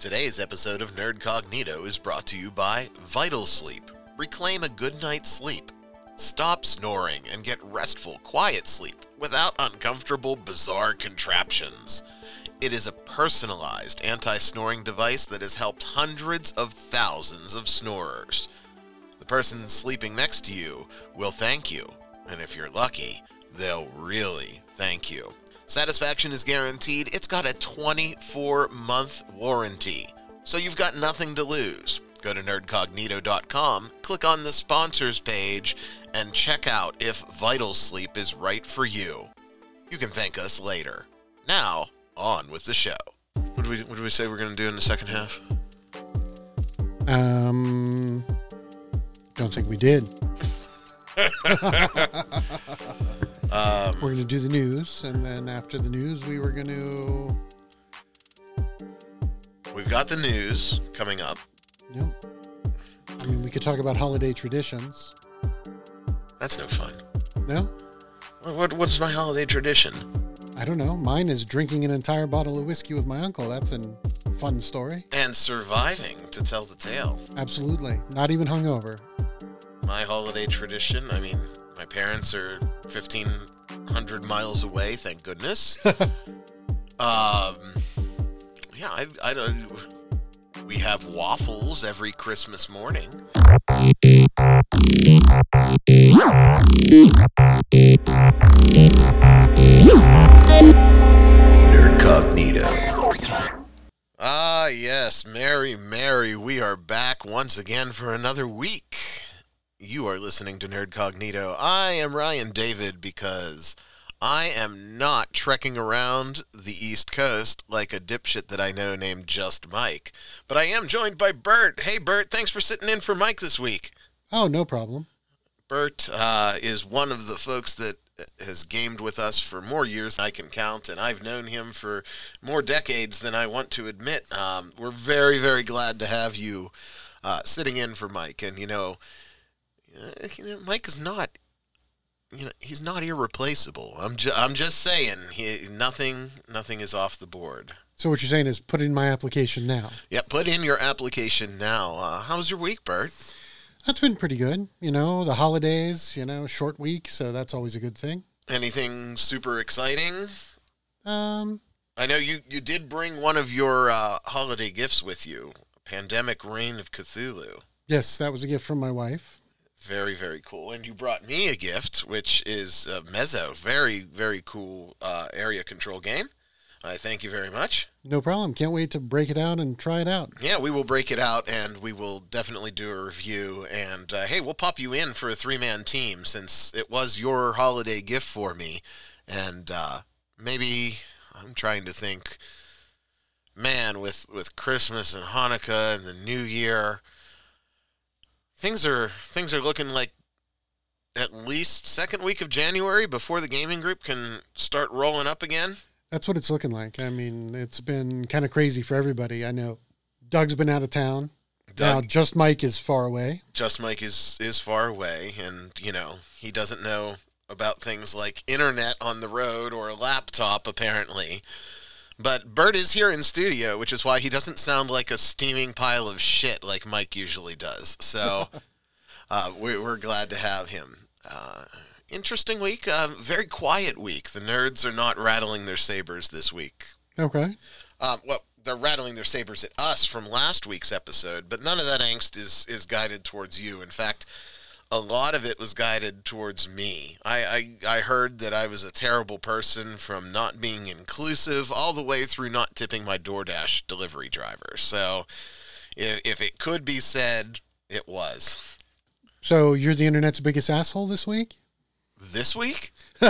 Today's episode of Nerd Cognito is brought to you by Vital Sleep. Reclaim a good night's sleep. Stop snoring and get restful, quiet sleep without uncomfortable, bizarre contraptions. It is a personalized anti snoring device that has helped hundreds of thousands of snorers. The person sleeping next to you will thank you, and if you're lucky, they'll really thank you. Satisfaction is guaranteed. It's got a 24 month warranty, so you've got nothing to lose. Go to nerdcognito.com, click on the sponsors page, and check out if Vital Sleep is right for you. You can thank us later. Now, on with the show. What do we, what do we say we're going to do in the second half? Um, don't think we did. Um, We're going to do the news, and then after the news, we were going to. we've got the news coming up. Yep. I mean, we could talk about holiday traditions. That's no fun. No, What, what, what's my holiday tradition? I don't know. Mine is drinking an entire bottle of whiskey with my uncle. That's a fun story. And surviving to tell the tale. Absolutely. Not even hungover. my holiday tradition. I mean, my parents are 1,500 miles away, thank goodness. um, yeah, I, I don't. We have waffles every Christmas morning. Nerdcognito. Ah, yes, Mary, Mary, we are back once again for another week. You are listening to Nerd Cognito. I am Ryan David because I am not trekking around the East Coast like a dipshit that I know named Just Mike. But I am joined by Bert. Hey, Bert, thanks for sitting in for Mike this week. Oh, no problem. Bert uh, is one of the folks that has gamed with us for more years than I can count, and I've known him for more decades than I want to admit. Um, we're very, very glad to have you uh, sitting in for Mike. And, you know, you know, Mike is not. You know, he's not irreplaceable. I'm ju- I'm just saying, he, nothing nothing is off the board. So, what you're saying is put in my application now. Yeah, put in your application now. Uh, how's your week, Bert? That's been pretty good. You know, the holidays, you know, short week, so that's always a good thing. Anything super exciting? Um, I know you, you did bring one of your uh, holiday gifts with you, Pandemic Reign of Cthulhu. yes, that was a gift from my wife. Very, very cool. And you brought me a gift, which is uh, Mezo. Very, very cool uh, area control game. I thank you very much. No problem. Can't wait to break it out and try it out. Yeah, we will break it out and we will definitely do a review. And uh, hey, we'll pop you in for a three man team since it was your holiday gift for me. And uh, maybe I'm trying to think, man, with, with Christmas and Hanukkah and the New Year, things are things are looking like at least second week of January before the gaming group can start rolling up again. That's what it's looking like. I mean, it's been kind of crazy for everybody. I know Doug's been out of town. Now, just Mike is far away. Just Mike is is far away, and you know he doesn't know about things like internet on the road or a laptop, apparently. But Bert is here in studio, which is why he doesn't sound like a steaming pile of shit like Mike usually does. So uh, we're, we're glad to have him. Uh, interesting week, uh, very quiet week. The nerds are not rattling their sabers this week. Okay. Um, well, they're rattling their sabers at us from last week's episode, but none of that angst is is guided towards you. In fact, a lot of it was guided towards me. I, I I heard that I was a terrible person from not being inclusive all the way through not tipping my DoorDash delivery driver. So, if, if it could be said, it was. So you're the internet's biggest asshole this week? This week?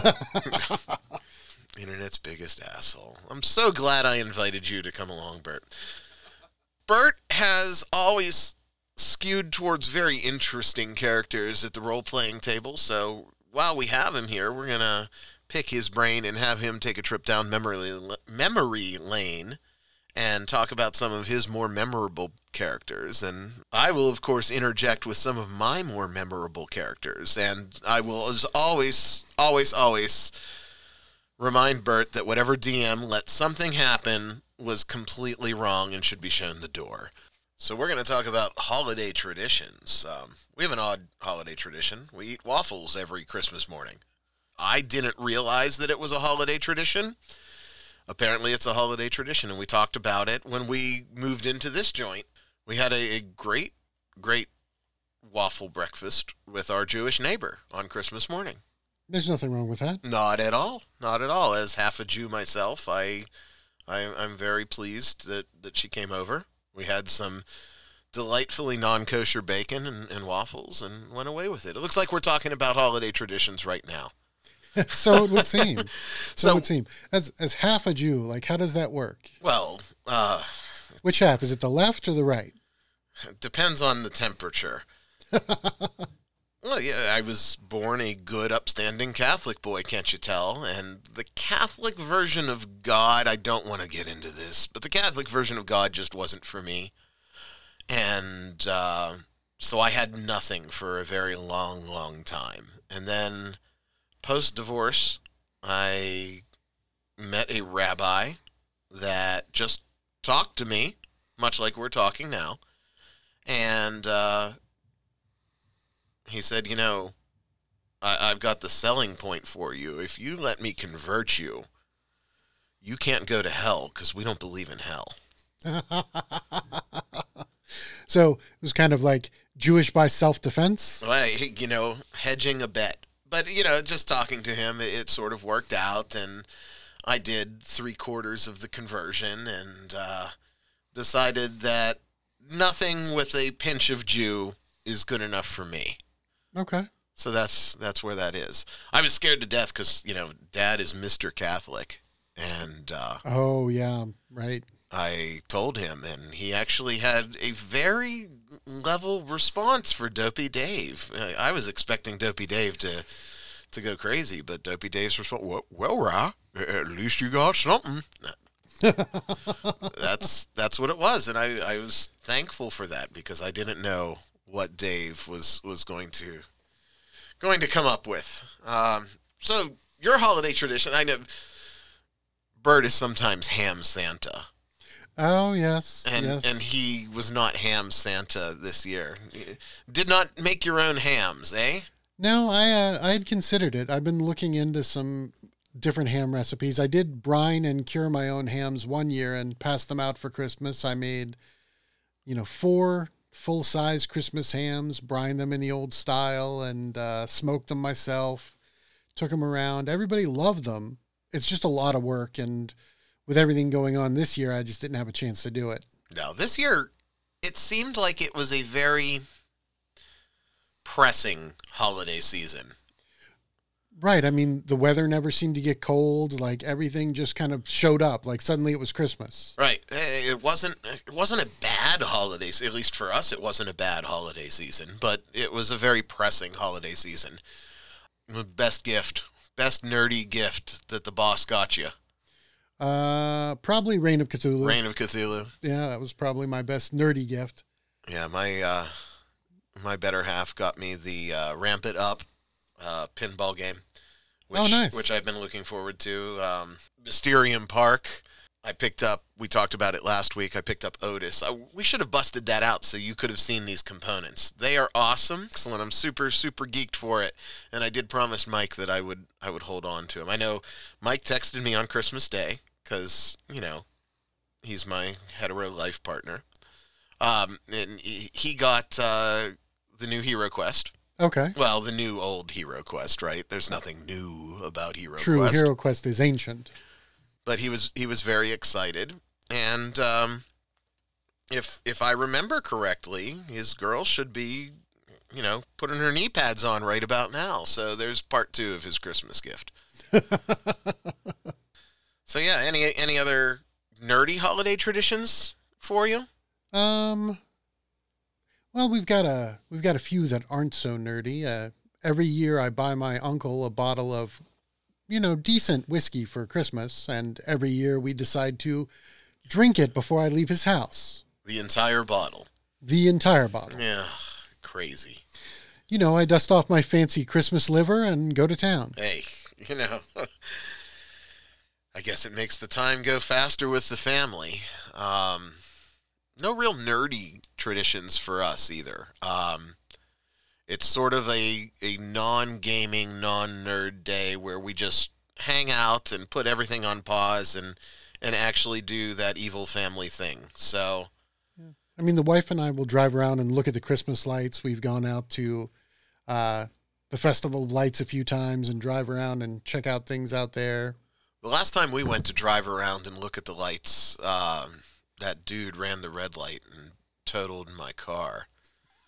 Internet's biggest asshole. I'm so glad I invited you to come along, Bert. Bert has always skewed towards very interesting characters at the role playing table, so while we have him here, we're going to pick his brain and have him take a trip down memory, memory lane and talk about some of his more memorable characters. And I will, of course, interject with some of my more memorable characters. And I will, as always, always, always remind Bert that whatever DM let something happen was completely wrong and should be shown the door. So we're going to talk about holiday traditions. Um, we have an odd holiday tradition. We eat waffles every Christmas morning. I didn't realize that it was a holiday tradition. Apparently, it's a holiday tradition, and we talked about it when we moved into this joint. We had a, a great, great waffle breakfast with our Jewish neighbor on Christmas morning. There's nothing wrong with that. Not at all. Not at all. As half a Jew myself, I, I I'm very pleased that that she came over. We had some delightfully non-kosher bacon and, and waffles and went away with it. It looks like we're talking about holiday traditions right now. so it would seem. So, So- it would seem. As as half a Jew, like how does that work? Well, uh, Which half? Is it the left or the right? it depends on the temperature. well, yeah, I was born a good, upstanding Catholic boy, can't you tell? And the Catholic version of God, I don't want to get into this, but the Catholic version of God just wasn't for me. And uh, so I had nothing for a very long, long time. And then post divorce, I met a rabbi that just talked to me, much like we're talking now. And uh, he said, You know, I- I've got the selling point for you. If you let me convert you, you can't go to hell because we don't believe in hell. So it was kind of like Jewish by self defense. Well, you know, hedging a bet. But, you know, just talking to him, it, it sort of worked out. And I did three quarters of the conversion and uh, decided that nothing with a pinch of Jew is good enough for me. Okay. So that's that's where that is. I was scared to death because you know Dad is Mister Catholic, and uh, Oh yeah, right. I told him, and he actually had a very level response for Dopey Dave. I was expecting Dopey Dave to to go crazy, but Dopey Dave's response, well, well Ra, at least you got something. that's that's what it was, and I, I was thankful for that because I didn't know what Dave was was going to going to come up with. Um, so your holiday tradition, I know. Bert is sometimes ham Santa Oh yes, and yes. and he was not ham Santa this year. Did not make your own hams, eh? no, I uh, I had considered it. I've been looking into some different ham recipes. I did brine and cure my own hams one year and pass them out for Christmas. I made, you know, four full size Christmas hams, brine them in the old style, and uh, them myself. Took them around. Everybody loved them. It's just a lot of work, and with everything going on this year, I just didn't have a chance to do it. No, this year it seemed like it was a very pressing holiday season. Right. I mean, the weather never seemed to get cold. Like everything just kind of showed up. Like suddenly it was Christmas. Right. Eh, It wasn't it wasn't a bad holiday, at least for us it wasn't a bad holiday season, but it was a very pressing holiday season. Best gift, best nerdy gift that the boss got you. Uh, probably Reign of Cthulhu. Reign of Cthulhu. Yeah, that was probably my best nerdy gift. Yeah, my uh, my better half got me the uh, Ramp It Up uh, pinball game, which, Oh, nice. which I've been looking forward to. Um, Mysterium Park. I picked up. We talked about it last week. I picked up Otis. I, we should have busted that out so you could have seen these components. They are awesome, excellent. I'm super super geeked for it, and I did promise Mike that I would I would hold on to him. I know Mike texted me on Christmas Day because you know he's my hetero life partner. Um, and he he got uh, the new Hero Quest. Okay. Well, the new old Hero Quest, right? There's nothing new about Hero True. Quest. True, Hero Quest is ancient. But he was he was very excited, and um, if if I remember correctly, his girl should be, you know, putting her knee pads on right about now. So there's part two of his Christmas gift. so yeah, any any other nerdy holiday traditions for you? Um. Well, we've got a we've got a few that aren't so nerdy. Uh, every year, I buy my uncle a bottle of, you know, decent whiskey for Christmas, and every year we decide to drink it before I leave his house. The entire bottle. The entire bottle. Yeah, crazy. You know, I dust off my fancy Christmas liver and go to town. Hey, you know. I guess it makes the time go faster with the family. Um, no real nerdy traditions for us either. Um, it's sort of a, a non gaming, non nerd day where we just hang out and put everything on pause and and actually do that evil family thing. So I mean, the wife and I will drive around and look at the Christmas lights. We've gone out to uh, the Festival of Lights a few times and drive around and check out things out there. the last time we went to drive around and look at the lights, um, that dude ran the red light and totaled my car.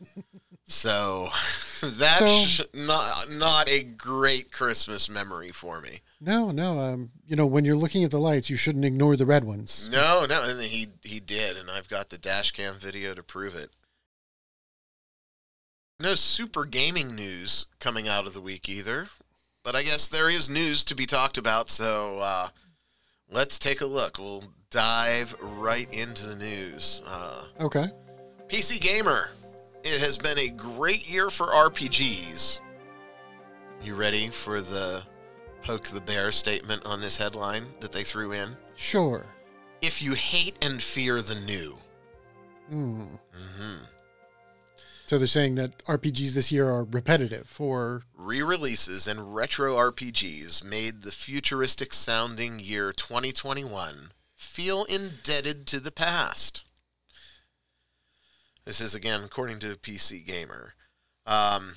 so that's So- not not a great Christmas memory for me. No, no. Um, you know, when you're looking at the lights, you shouldn't ignore the red ones. No, no, and he he did, and I've got the dash cam video to prove it. No super gaming news coming out of the week either, but I guess there is news to be talked about. So uh, let's take a look. We'll dive right into the news. Uh, Okay. PC Gamer, it has been a great year for RPGs. You ready for the poke the bear statement on this headline that they threw in? Sure. If you hate and fear the new. Mm. hmm So they're saying that RPGs this year are repetitive, or Re releases and retro RPGs made the futuristic sounding year 2021 feel indebted to the past. This is again according to PC Gamer. Um,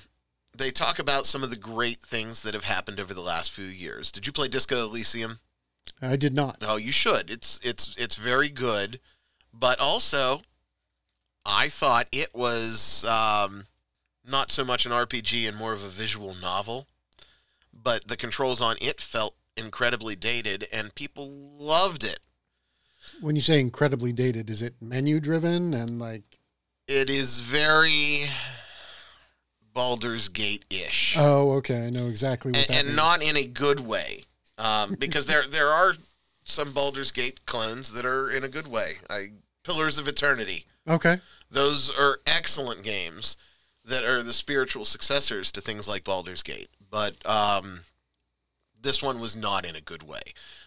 they talk about some of the great things that have happened over the last few years. Did you play Disco Elysium? I did not. Oh, you should. It's it's it's very good, but also, I thought it was um, not so much an RPG and more of a visual novel. But the controls on it felt incredibly dated, and people loved it. When you say incredibly dated, is it menu driven and like? It is very Baldur's Gate ish. Oh, okay. I know exactly what and, that and means. not in a good way, um, because there there are some Baldur's Gate clones that are in a good way. I Pillars of Eternity. Okay. Those are excellent games that are the spiritual successors to things like Baldur's Gate. But um, this one was not in a good way.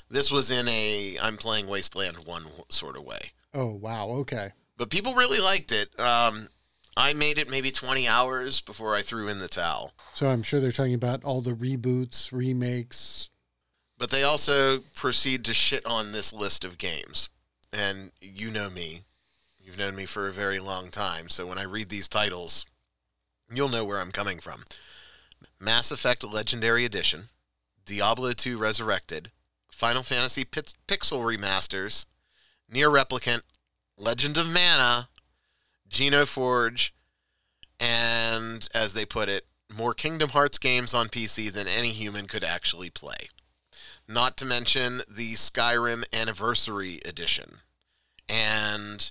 This was in a I'm playing Wasteland 1 sort of way. Oh, wow. Okay. But people really liked it. Um, I made it maybe 20 hours before I threw in the towel. So I'm sure they're talking about all the reboots, remakes. But they also proceed to shit on this list of games. And you know me. You've known me for a very long time. So when I read these titles, you'll know where I'm coming from. Mass Effect Legendary Edition, Diablo 2 Resurrected, Final Fantasy Pix- Pixel Remasters, NieR Replicant, Legend of Mana, Geno Forge, and, as they put it, more Kingdom Hearts games on PC than any human could actually play. Not to mention the Skyrim Anniversary Edition. And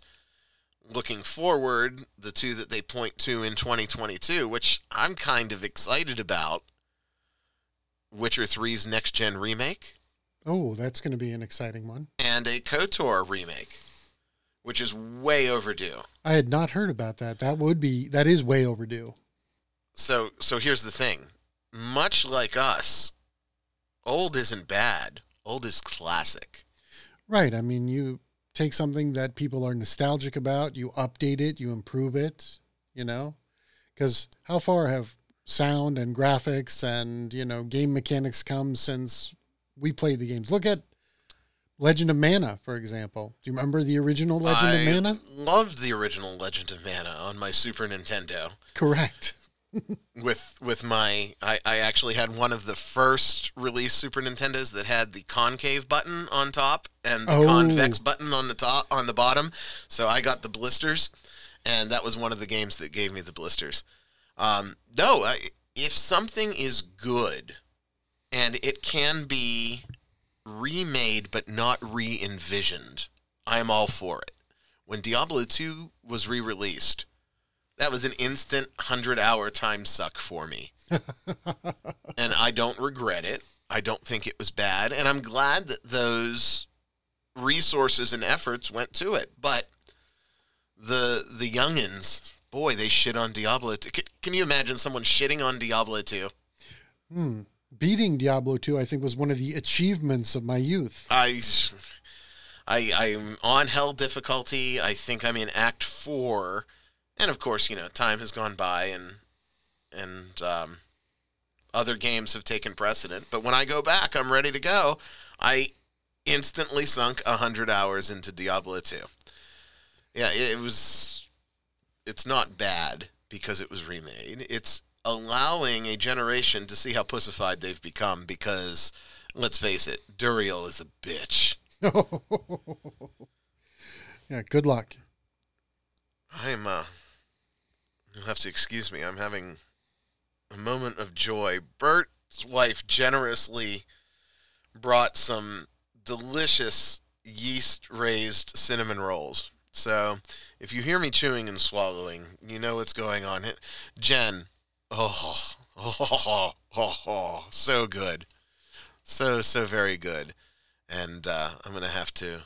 looking forward, the two that they point to in 2022, which I'm kind of excited about Witcher 3's next gen remake Oh, that's going to be an exciting one. and a KOTOR remake, which is way overdue. I had not heard about that. That would be that is way overdue. So so here's the thing. Much like us, old isn't bad. Old is classic. Right. I mean, you take something that people are nostalgic about, you update it, you improve it, you know? Cuz how far have sound and graphics and, you know, game mechanics come since we played the games? Look at Legend of Mana, for example. Do you remember the original Legend I of Mana? loved the original Legend of Mana on my Super Nintendo. Correct. with with my I, I actually had one of the first release Super Nintendos that had the concave button on top and the Oh. convex button on the top on the bottom. So I got the blisters, and that was one of the games that gave me the blisters. Um, no, I, if something is good and it can be remade but not re-envisioned, I am all for it. When Diablo 2 was re-released, that was an instant 100 hour time suck for me. and I don't regret it. I don't think it was bad. And I'm glad that those resources and efforts went to it. But the the youngins, boy, they shit on Diablo 2. Can, can you imagine someone shitting on Diablo 2? Hmm. beating Diablo 2, I think, was one of the achievements of my youth. I, I, I'm on hell difficulty. I think I'm in Act Four, and of course, you know, time has gone by, and and um, other games have taken precedent. But when I go back, I'm ready to go. I instantly sunk hundred hours into Diablo 2. Yeah, it was. It's not bad because it was remade. It's allowing a generation to see how pussified they've become because, let's face it, Duriel is a bitch. yeah, good luck. I'm, uh, you'll have to excuse me. I'm having a moment of joy. Bert's wife generously brought some delicious yeast raised cinnamon rolls. So if you hear me chewing and swallowing, you know what's going on. Jen, oh, oh, oh, oh, oh so good. So, so very good. And uh, I'm going to have to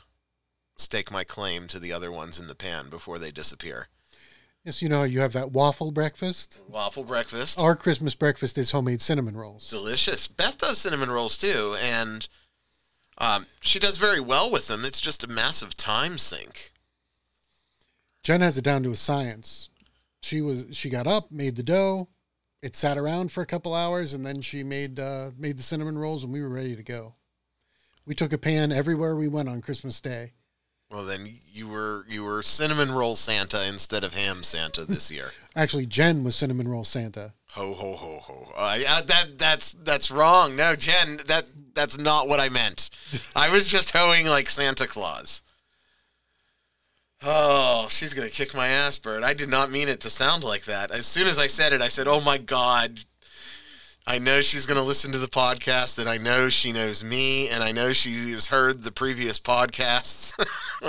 stake my claim to the other ones in the pan before they disappear. Yes, you know you have that waffle breakfast. Waffle breakfast. Our Christmas breakfast is homemade cinnamon rolls. Delicious. Beth does cinnamon rolls too, and um, she does very well with them. It's just a massive time sink. Jen has it down to a science. She was she got up, made the dough, it sat around for a couple hours, and then she made uh, made the cinnamon rolls, and we were ready to go. We took a pan everywhere we went on Christmas Day. Well, then you were you were cinnamon roll Santa instead of ham Santa this year. Actually, Jen was cinnamon roll Santa. Ho ho ho ho! Uh, yeah, that that's that's wrong. No, Jen, that that's not what I meant. I was just hoeing like Santa Claus. Oh, she's gonna kick my ass, Bert. I did not mean it to sound like that. As soon as I said it, I said, "Oh my God, I know she's going to listen to the podcast, and I know she knows me, and I know she has heard the previous podcasts.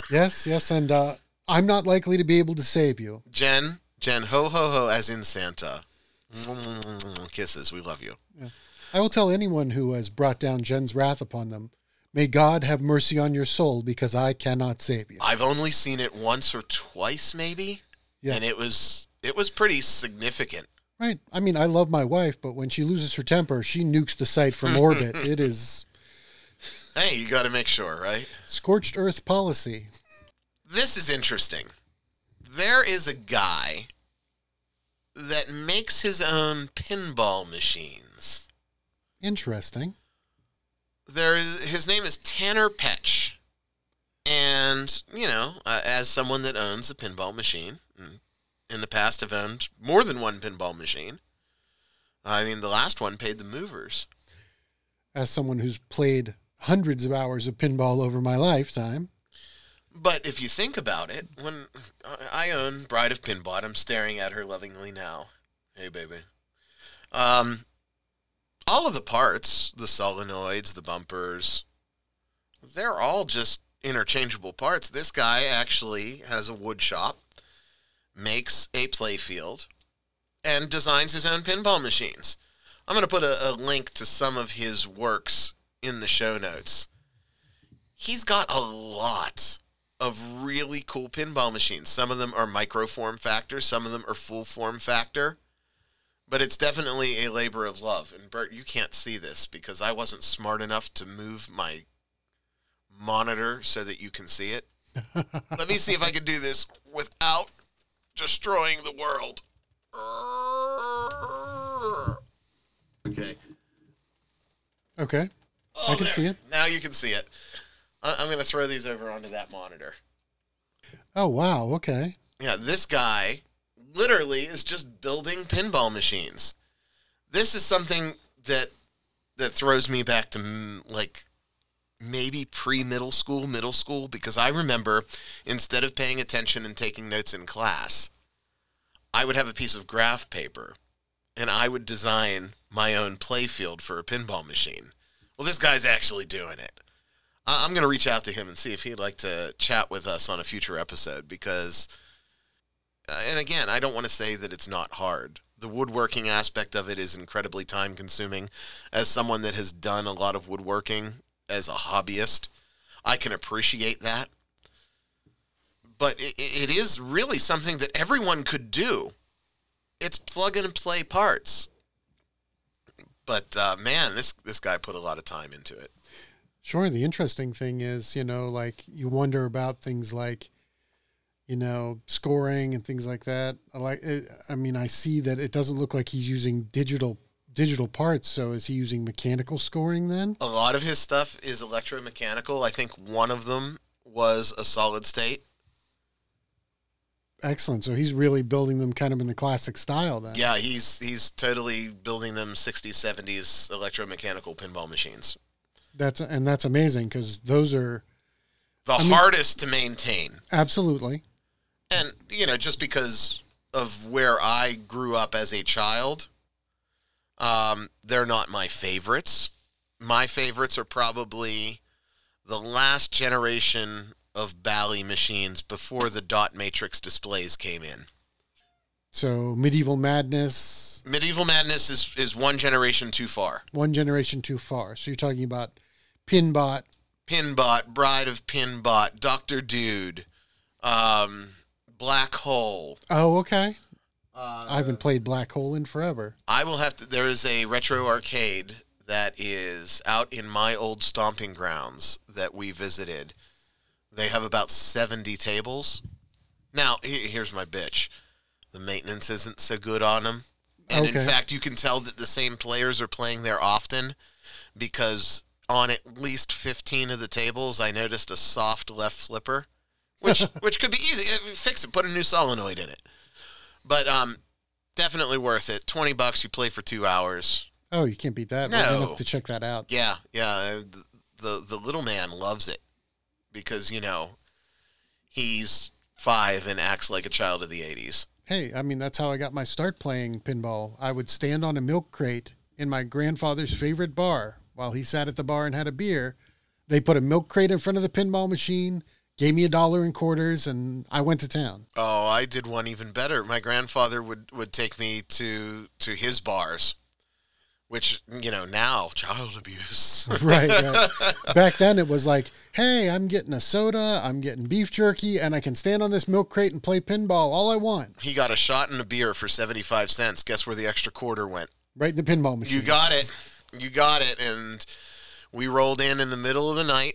yes, yes, and uh, I'm not likely to be able to save you. Jen, Jen, ho, ho, ho, as in Santa. Kisses, we love you. Yeah. I will tell anyone who has brought down Jen's wrath upon them, may God have mercy on your soul because I cannot save you. I've only seen it once or twice, maybe, yeah. and it was it was pretty significant. Right. I mean, I love my wife, but when she loses her temper, she nukes the site from orbit. it is. Hey, you got to make sure, right? Scorched earth policy. This is interesting. There is a guy that makes his own pinball machines. Interesting. There is his name is Tanner Petch. And, you know, uh, as someone that owns a pinball machine, in the past have owned more than one pinball machine. I mean, the last one paid the movers. As someone who's played hundreds of hours of pinball over my lifetime. But if you think about it, when I own Bride of Pinbot, I'm staring at her lovingly now. Hey, baby. Um, all of the parts, the solenoids, the bumpers, they're all just interchangeable parts. This guy actually has a wood shop makes a playfield and designs his own pinball machines. I'm going to put a, a, link to some of his works in the show notes. He's got a lot of really cool pinball machines. Some of them are micro form factor, some of them are full form factor, but it's definitely a labor of love. And Bert, you can't see this because I wasn't smart enough to move my monitor so that you can see it. Let me see if I can do this without destroying the world. Okay. Okay. Oh, I can there. see it. Now you can see it. I- I'm going to throw these over onto that monitor. Oh, wow. Okay. Yeah, this guy literally is just building pinball machines. This is something that that throws me back to like maybe pre middle school, middle school, because I remember instead of paying attention and taking notes in class, I would have a piece of graph paper and I would design my own playfield for a pinball machine. Well, this guy's actually doing it. I'm going to reach out to him and see if he'd like to chat with us on a future episode because, and again, I don't want to say that it's not hard. The woodworking aspect of it is incredibly time consuming. As someone that has done a lot of woodworking as a hobbyist. I can appreciate that. But it, it is really something that everyone could do. It's plug and play parts. But uh, man, this this guy put a lot of time into it. Sure. The interesting thing is, you know, like you wonder about things like, you know, scoring and things like that. I like. It, I mean, I see that it doesn't look like he's using digital digital parts. So is he using mechanical scoring then? A lot of his stuff is electromechanical. I think one of them was a solid state. Excellent. So he's really building them kind of in the classic style then. Yeah, he's he's totally building them 60s, 70s electromechanical pinball machines. That's and that's amazing because those are The I mean- hardest to maintain. absolutely And, you know, just because of where I grew up as a child, um, they're not my favorites. My favorites are probably the last generation of Bally machines before the dot matrix displays came in. so medieval madness Medieval Madness is, is one generation too far. one generation too far. So you're talking about Pinbot. Pinbot, Bride of Pinbot, Doctor Dude, um, Black Hole. Oh, okay. Uh, I haven't played Black Hole in forever. I will have to. There is a retro arcade that is out in my old stomping grounds that we visited. They have about 70 tables. Now, here's my bitch the maintenance isn't so good on them. And in fact, you can tell that the same players are playing there often because on at least 15 of the tables, I noticed a soft left flipper, which which could be easy. Uh, Fix it, put a new solenoid in it. But um, definitely worth it. 20 bucks, you play for two hours. Oh, you can't beat that. We're gonna No. have to check that out. Yeah, yeah. uh, The, the the little man loves it because you know he's five and acts like a child of the '80s. Hey, I mean that's how I got my start playing pinball. I would stand on a milk crate in my grandfather's favorite bar while he sat at the bar and had a beer. They put a milk crate in front of the pinball machine, gave me a dollar in quarters, and I went to town. Oh, I did one even better. My grandfather would would take me to to his bars, which you know now child abuse. right, right. Back then it was like, hey, I'm getting a soda, I'm getting beef jerky, and I can stand on this milk crate and play pinball all I want. he got a shot and a beer for seventy five cents. Guess where the extra quarter went? Right in the pinball machine. You got it. You got it. And we rolled in in the middle of the night,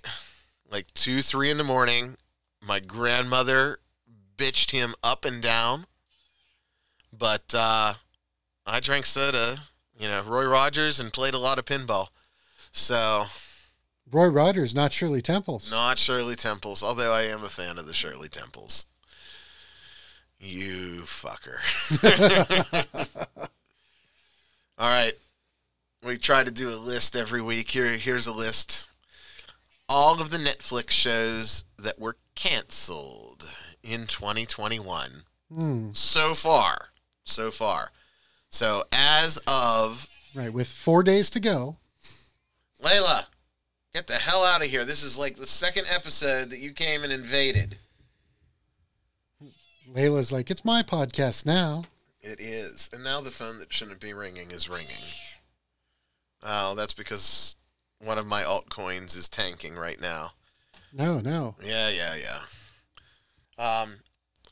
like two, three in the morning. My grandmother bitched him up and down. But uh, I drank soda, you know, Roy Rogers, and played a lot of pinball. So, Roy Rogers, not Shirley Temples. not Shirley Temples, although I am a fan of the Shirley Temples. You fucker. All right. We try to do a list every week. Here here's a list. All of the Netflix shows that were canceled in 2021 Hmm, so far. So far. So as of right, with four days to go. Layla, get the hell out of here. This is like the second episode that you came and invaded. Layla's like, it's my podcast now. It is. And now the phone that shouldn't be ringing is ringing. Oh, that's because one of my altcoins is tanking right now. No, no. Yeah, yeah, yeah. Um,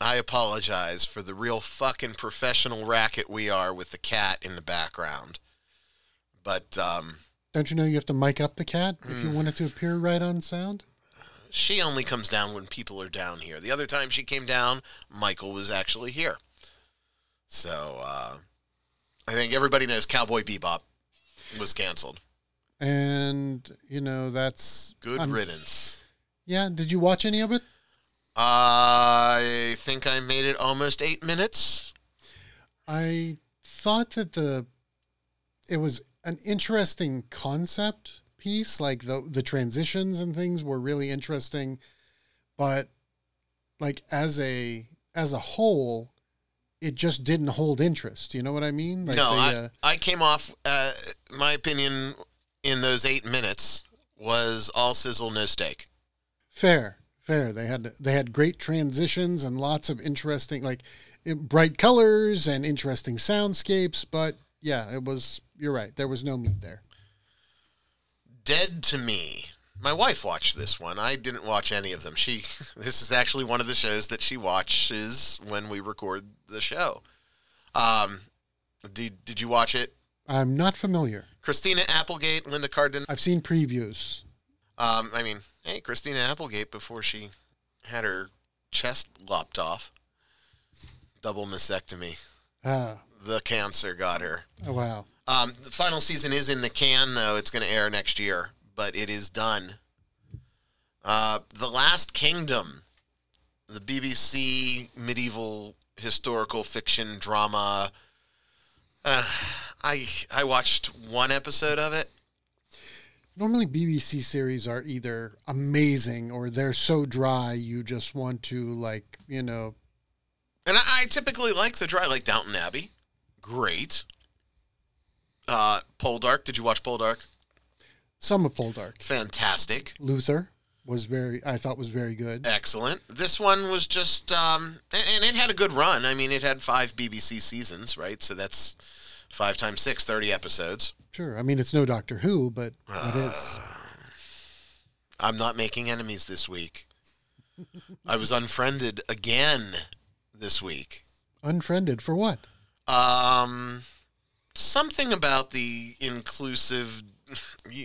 I apologize for the real fucking professional racket we are with the cat in the background. But um, Don't you know you have to mic up the cat if you Mm. want it to appear right on sound? she only comes down when people are down here. The other time she came down, Michael was actually here. So uh, I think everybody knows Cowboy Bebop was canceled. And, you know, that's. Good I'm- riddance. Yeah, did you watch any of it? I think I made it almost eight minutes. I thought that the it was an interesting concept piece like the the transitions and things were really interesting but like as a as a whole it just didn't hold interest you know what i mean like no, they, I, uh, I came off. Uh, my opinion in those eight minutes was all sizzle, no steak. fair fair they had they had great transitions and lots of interesting like bright colors and interesting soundscapes but yeah it was you're right there was no meat there Dead to Me. My wife watched this one. I didn't watch any of them. She this is actually one of the shows that she watches when we record the show. Um did did you watch it? I'm not familiar. Christina Applegate, Linda Cardin. I've seen previews. Um, I mean, hey, Christina Applegate before she had her chest lopped off. Double mastectomy. Ah, The cancer got her. oh, wow. Um, the final season is in the can, though. It's going to air next year, but it is done. Uh, the Last Kingdom, the BBC medieval historical fiction drama. Uh, I I watched one episode of it. Normally, BBC series are either amazing or they're so dry you just want to, like, you know, And I, I typically like the dry, like Downton Abbey. Great. Uh, Poldark. Did you watch Poldark? some of Poldark. Fantastic. Luther was very, I thought was very good. Excellent. This one was just, um, and, and it had a good run. I mean, it had five BBC seasons, right? So that's five times six, 30 episodes. Sure. I mean, it's no Doctor Who, but it is. I'm not making enemies this week. I was unfriended again this week. Unfriended for what? Um, something about the inclusive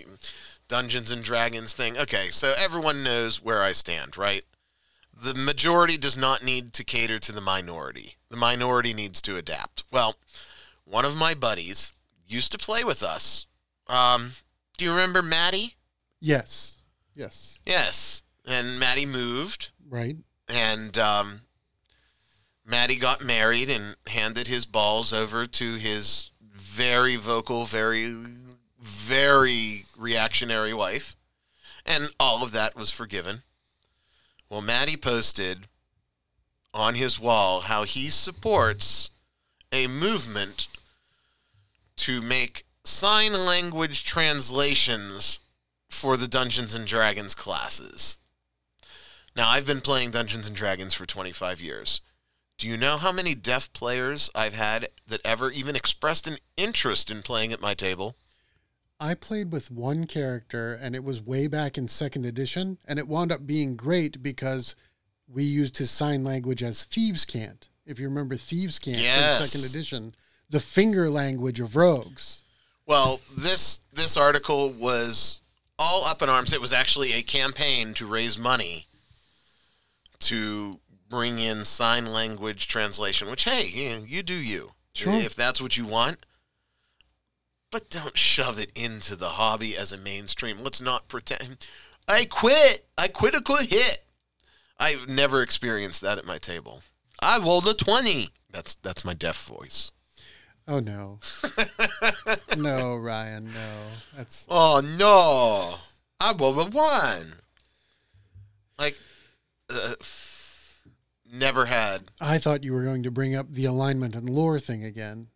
Dungeons and Dragons thing. Okay, so everyone knows where I stand, right? The majority does not need to cater to the minority. The minority needs to adapt. Well, one of my buddies used to play with us. Um, do you remember Maddie? Yes. Yes. Yes. And Maddie moved, Right. and um, Maddie got married and handed his balls over to his very vocal, very, very reactionary wife. And all of that was forgiven. Well, Maddie posted on his wall how he supports a movement to make sign language translations for the Dungeons and Dragons classes. Now, I've been playing Dungeons and Dragons for 25 years. Do you know how many deaf players I've had that ever even expressed an interest in playing at my table? I played with one character and it was way back in second edition and it wound up being great because we used his sign language as thieves' cant. If you remember thieves' cant Yes. in second edition, the finger language of rogues. Well, this this article was all up in arms. It was actually a campaign to raise money to bring in sign language translation. Which, hey, you, you do you. Sure. If that's what you want, but don't shove it into the hobby as a mainstream. Let's not pretend. I quit. I quit a good hit. I've never experienced that at my table. I rolled a twenty. That's that's my deaf voice. Oh no. no, Ryan, no. That's Oh no! I rolled a one. Like, uh, never had. I thought you were going to bring up the alignment and lore thing again.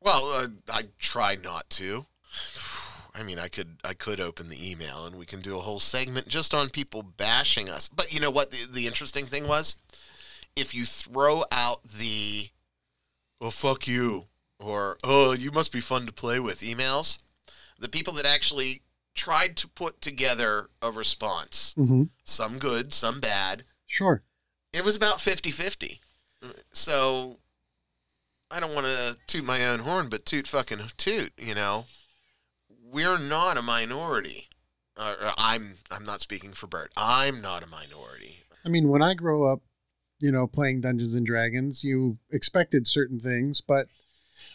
Well, uh, I try not to. I mean, I could I could open the email and we can do a whole segment just on people bashing us. But you know what? The, the interesting thing was, if you throw out the, "Oh fuck you," or "Oh you must be fun to play with" emails, the people that actually tried to put together a response, Mm-hmm. some good, some bad, Sure. it was about 50-50. So I don't want to toot my own horn, but toot fucking toot, you know. We're not a minority. Uh, I'm I'm not speaking for Bert. I'm not a minority. I mean, when I grow up, you know, playing Dungeons and Dragons, you expected certain things, but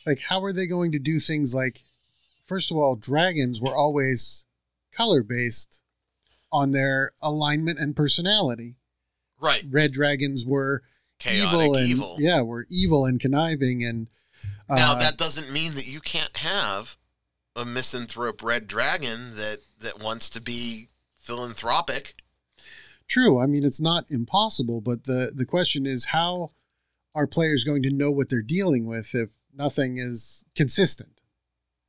like, how are they going to do things like, first of all, dragons were always color based on their alignment and personality. Right. Red dragons were Chaotic evil and evil. yeah, were evil and conniving and uh, Now that doesn't mean that you can't have a misanthrope red dragon that that wants to be philanthropic. True. I mean, it's not impossible, but the the question is how are players going to know what they're dealing with if nothing is consistent?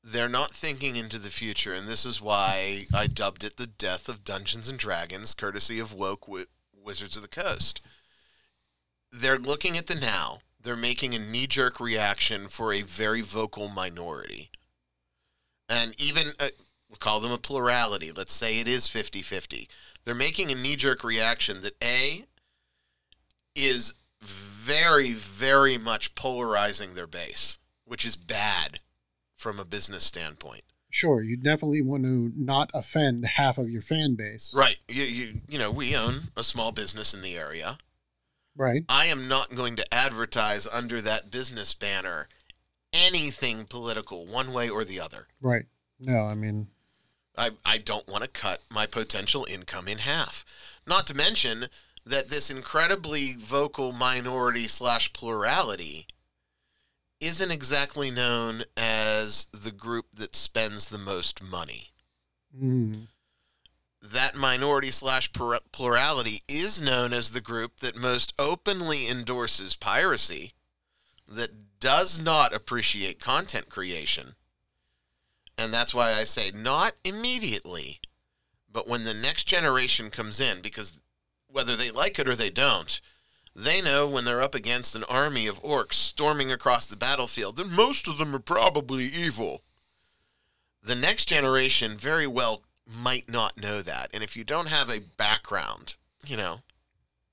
they're not thinking into the future, and this is why I dubbed it the death of Dungeons and Dragons, courtesy of woke wi- Wizards of the Coast. They're looking at the now. They're making a knee jerk reaction for a very vocal minority. And even, uh, we'll call them a plurality. Let's say it is 50 50. They're making a knee jerk reaction that A, is very, very much polarizing their base, which is bad from a business standpoint. Sure, you definitely want to not offend half of your fan base. Right. You, you, you know, we own a small business in the area. Right. I am not going to advertise under that business banner anything political, one way or the other. Right. No, I mean, I, I don't want to cut my potential income in half. Not to mention that this incredibly vocal minority slash plurality isn't exactly known as the group that spends the most money. mm, That minority slash plurality is known as the group that most openly endorses piracy, that does not appreciate content creation. And that's why I say not immediately, but when the next generation comes in, because whether they like it or they don't, they know when they're up against an army of orcs storming across the battlefield, and most of them are probably evil. The next generation very well might not know that. And if you don't have a background, you know,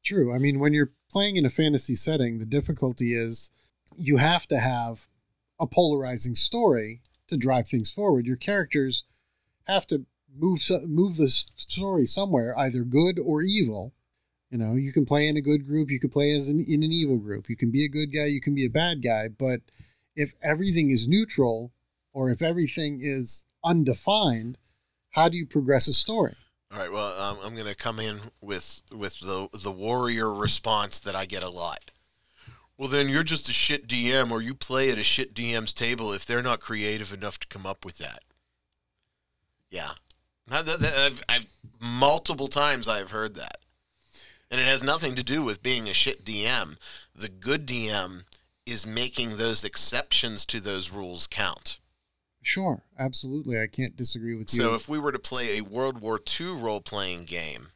true. I mean, when you're playing in a fantasy setting, the difficulty is you have to have a polarizing story to drive things forward. Your characters have to move move the story somewhere, either good or evil. You know, you can play in a good group, you can play as an, in an evil group. You can be a good guy, you can be a bad guy. But if everything is neutral, or if everything is undefined, how do you progress a story? All right. Well, um, I'm going to come in with with the the warrior response that I get a lot. Well, then you're just a shit DM, or you play at a shit DM's table if they're not creative enough to come up with that. Yeah, I've, I've multiple times I've heard that, and it has nothing to do with being a shit DM. The good DM is making those exceptions to those rules count. Sure, absolutely. I can't disagree with you. So if we were to play a World War II role playing game,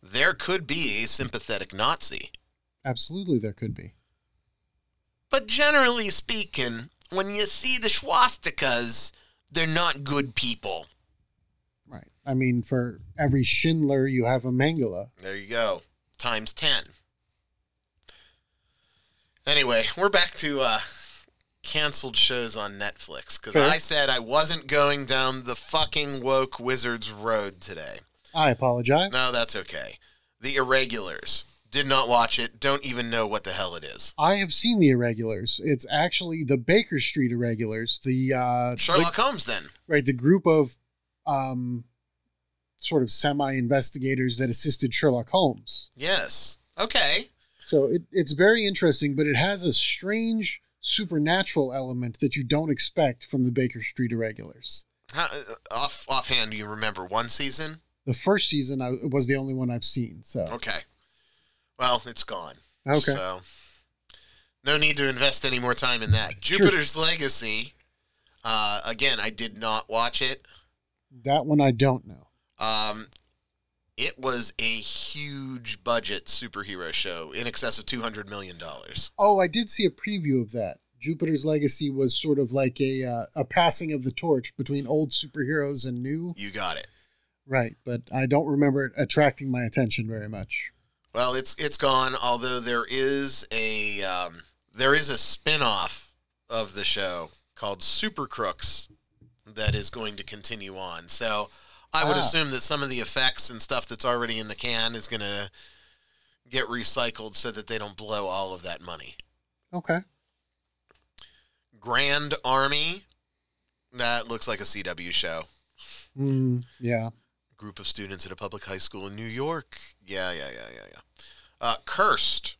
there could be a sympathetic Nazi. absolutely, there could be. But generally speaking, when you see the swastikas, they're not good people. I mean, for every Schindler, you have a Mengele. There you go. Times 10. Anyway, we're back to uh, canceled shows on Netflix because Fair. I said I wasn't going down the fucking woke wizards road today. I apologize. No, that's okay. The Irregulars. Did not watch it. Don't even know what the hell it is. I have seen the Irregulars. It's actually the Baker Street Irregulars. The uh, Sherlock Holmes, then. right, the group of um, sort of semi-investigators that assisted Sherlock Holmes. Yes. Okay. So it, it's very interesting, but it has a strange supernatural element that you don't expect from the Baker Street Irregulars. How, uh, off offhand, do you remember one season? The first season I, was the only one I've seen. So Okay. Well, it's gone. okay, So, no need to invest any more time in that. Jupiter's Legacy. Uh, again, I did not watch it. that one I don't know. Um, it was a huge budget superhero show in excess of two hundred million dollars. Oh, I did see a preview of that. Jupiter's Legacy was sort of like a uh, a passing of the torch between old superheroes and new. You got it. Right, but I don't remember it attracting my attention very much. Well, it's it's gone. Although there is a um, there is a spin-off of the show called Super Crooks that is going to continue on. So I would Ah. assume that some of the effects and stuff that's already in the can is going to get recycled so that they don't blow all of that money. Okay. Grand Army, that looks like a CW show. Mm, yeah. Group of students at a public high school in New York. Yeah, yeah, yeah, yeah, yeah. Uh, Cursed.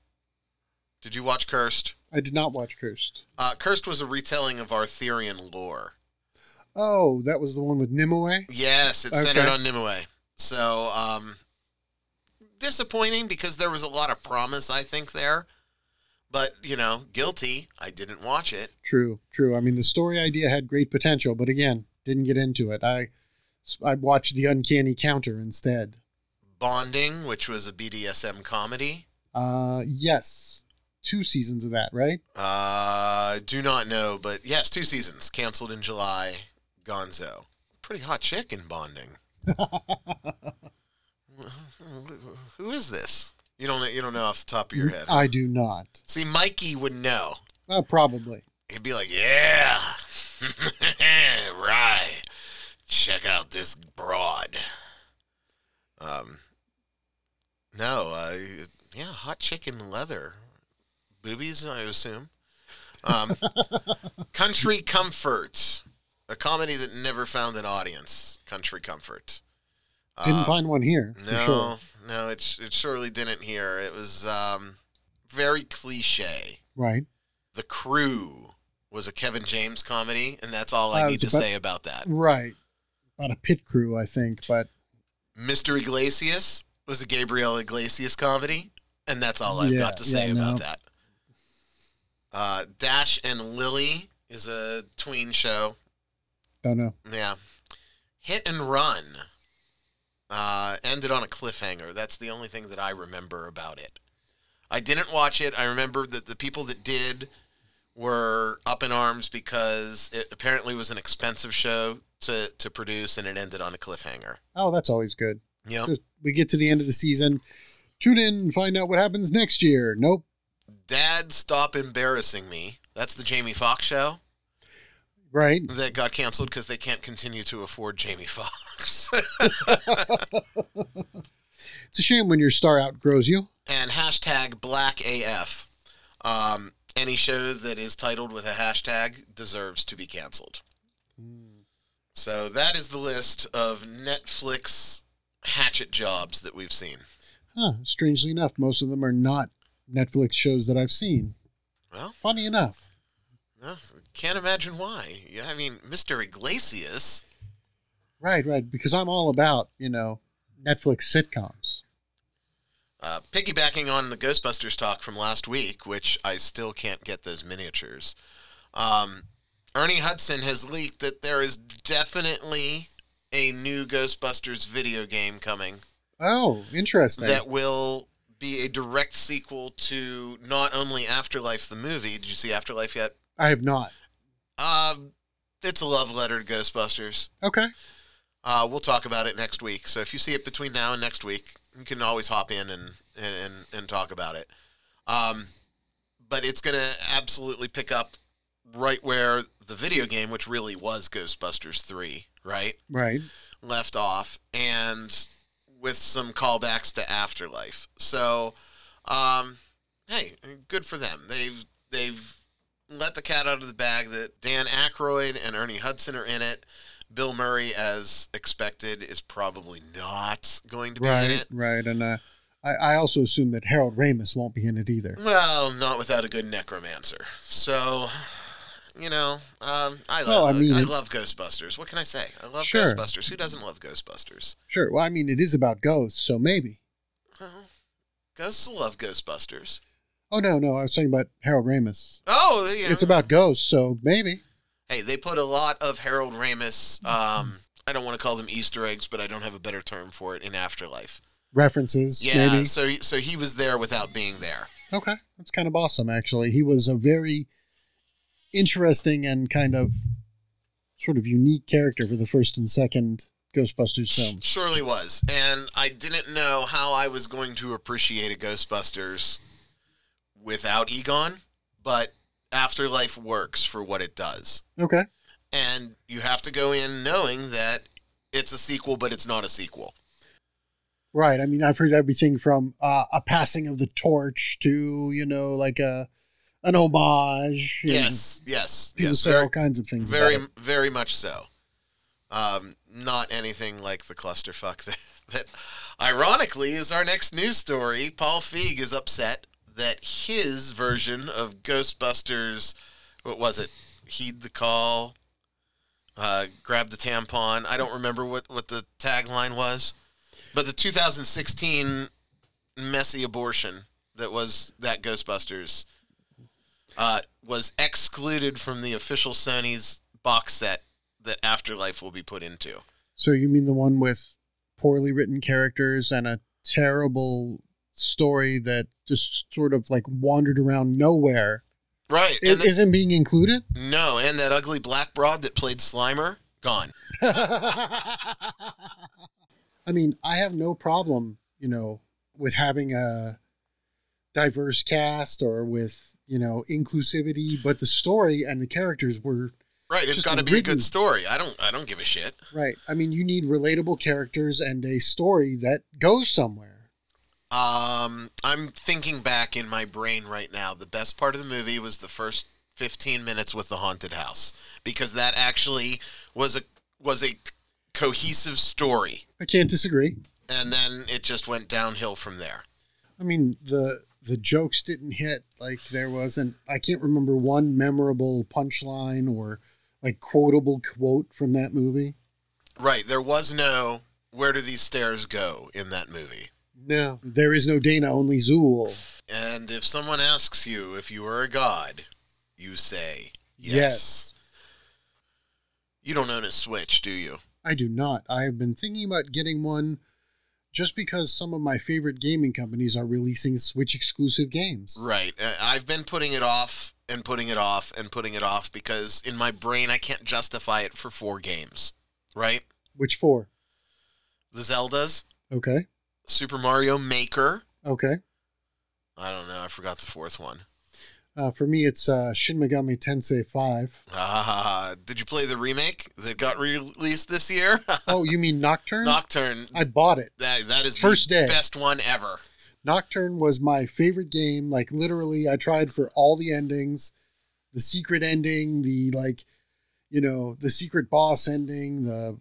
Did you watch Cursed? I did not watch Cursed. Uh, Cursed was a retelling of Arthurian lore. Oh, that was the one with Nimue? Yes, it's Okay. centered on Nimue. So, um, disappointing because there was a lot of promise, I think, there. But, you know, guilty. I didn't watch it. True, true. I mean, the story idea had great potential, but again, didn't get into it. I I watched The Uncanny Counter instead. Bonding, which was a BDSM comedy. Uh, yes. Two seasons of that, right? Uh, do not know, but yes, two seasons. Canceled in July. Gonzo. Pretty hot chick in Bonding. Who is this? You don't you don't know off the top of your head. I do not. See, Mikey would know. Uh, probably. He'd be like, "Yeah, right. Check out this broad. Um, no, uh, yeah, hot chicken leather. Boobies, I assume. Um, Country Comforts, a comedy that never found an audience. Country Comfort. Didn't Um, find one here. no, For sure. no, it, it surely didn't here. It was um, very cliche. Right. The Crew was a Kevin James comedy, and that's all I need to about- say about that. Right. About a pit crew, I think, but Mr. Iglesias was a Gabriel Iglesias comedy, and that's all I've Yeah, got to say yeah, about no. that. Uh, Dash and Lily is a tween show. Don't know. Yeah. Hit and Run uh, ended on a cliffhanger. That's the only thing that I remember about it. I didn't watch it. I remember that the people that did were up in arms because it apparently was an expensive show to, to produce and it ended on a cliffhanger. Oh, that's always good. Yeah. We get to the end of the season. Tune in and find out what happens next year. Nope. Dad, Stop Embarrassing Me. That's the Jamie Foxx show Right. that got canceled because they can't continue to afford Jamie Foxx. It's a shame when your star outgrows you. and hashtag Black AF. Um, any show that is titled with a hashtag deserves to be canceled. So that is the list of Netflix hatchet jobs that we've seen. Huh. Strangely enough, most of them are not Netflix shows that I've seen. Well, Funny enough. no, can't imagine why. Yeah, I mean, Mr. Iglesias. Right, right. Because I'm all about, you know, Netflix sitcoms. Uh, piggybacking on the Ghostbusters talk from last week, which I still can't get those miniatures. Um, Ernie Hudson has leaked that there is definitely a new Ghostbusters video game coming Oh, interesting. that will be a direct sequel to not only Afterlife the movie. Did you see Afterlife yet? I have not. Um, it's a love letter to Ghostbusters. Okay. Uh, we'll talk about it next week. So if you see it between now and next week, you can always hop in and and, and, talk about it. Um, but it's going to absolutely pick up right where the video game, which really was Ghostbusters 3, right, Right. left off, and with some callbacks to Afterlife. So, um, hey, good for them. They've they've let the cat out of the bag that Dan Aykroyd and Ernie Hudson are in it. Bill Murray, as expected, is probably not going to be in it. Right. Right. And uh, I, I also assume that Harold Ramis won't be in it either. Well, not without a good necromancer. So, you know, um, I Well, love I mean- I love Ghostbusters. What can I say? I love Sure. Ghostbusters. Who doesn't love Ghostbusters? Sure. Well, I mean, it is about ghosts, so maybe. Well, ghosts love Ghostbusters. Oh, no, no. I was talking about Harold Ramis. Oh, you know, It's about ghosts, so maybe. Hey, they put a lot of Harold Ramis. Um, I don't want to call them Easter eggs, but I don't have a better term for it in Afterlife. References, Yeah, maybe. so so he was there without being there. Okay. That's kind of awesome, actually. He was a very interesting and kind of sort of unique character for the first and second Ghostbusters films. Surely was, and I didn't know how I was going to appreciate a Ghostbusters without Egon, but Afterlife works for what it does, Okay. and you have to go in knowing that it's a sequel, but it's not a sequel. Right. I mean, I've heard everything from uh, a passing of the torch to, you know, like a an homage. Yes, yes, yes. say Very, all kinds of things. very, very much so. Um, not anything like the clusterfuck that, that, ironically, is our next news story. Paul Feig is upset that his version of Ghostbusters, what was it? Heed the call, uh, grab the tampon. I don't remember what what the tagline was, but the 2016 messy abortion that was that Ghostbusters uh, was excluded from the official Sony's box set that Afterlife will be put into. So you mean the one with poorly written characters and a terrible story that just sort of like wandered around nowhere Right. And the- isn't being included? no, and that ugly black broad that played Slimer, gone. I mean, I have no problem, you know, with having a diverse cast or with, you know, inclusivity, but the story and the characters were Right, it's got to be a good story. I don't I don't give a shit. Right. I mean, you need relatable characters and a story that goes somewhere. Um, I'm thinking back in my brain right now. The best part of the movie was the first 15 minutes with the haunted house because that actually was a was a cohesive story, I can't disagree. and then it just went downhill from there. I mean, the the jokes didn't hit. Like there wasn't. I can't remember one memorable punchline or like quotable quote from that movie. Right, there was no where do these stairs go in that movie. No, there is no Dana, only Zuul. And if someone asks you if you are a god, you say yes. yes. You don't own a Switch, do you? I do not. I have been thinking about getting one just because some of my favorite gaming companies are releasing Switch exclusive games. Right. Uh, I've been putting it off and putting it off and putting it off because in my brain I can't justify it for four games. Right? Which four? The Zeldas, Okay. Super Mario Maker. Okay. I don't know. I forgot the fourth one. Uh, for me, it's uh, Shin Megami Tensei 5. Ah, did you play the remake that got released this year? Oh, you mean Nocturne? Nocturne. I bought it. That that is First the day. best one ever. Nocturne was my favorite game. Like, literally, I tried for all the endings the secret ending, the, like, you know, the secret boss ending, the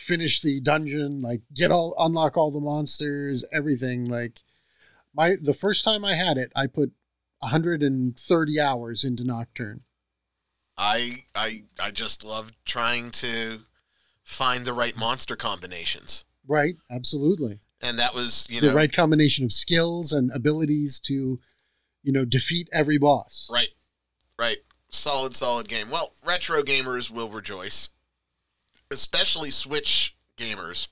finish the dungeon, like, get all, unlock all the monsters, everything. Like, my, the first time I had it, I put 130 hours into Nocturne. I I I just love trying to find the right monster combinations. Right. Absolutely. And that was, you the know, right combination of skills and abilities to, you know, defeat every boss. Right. Right. Solid, solid game. Well, retro gamers will rejoice, especially Switch gamers,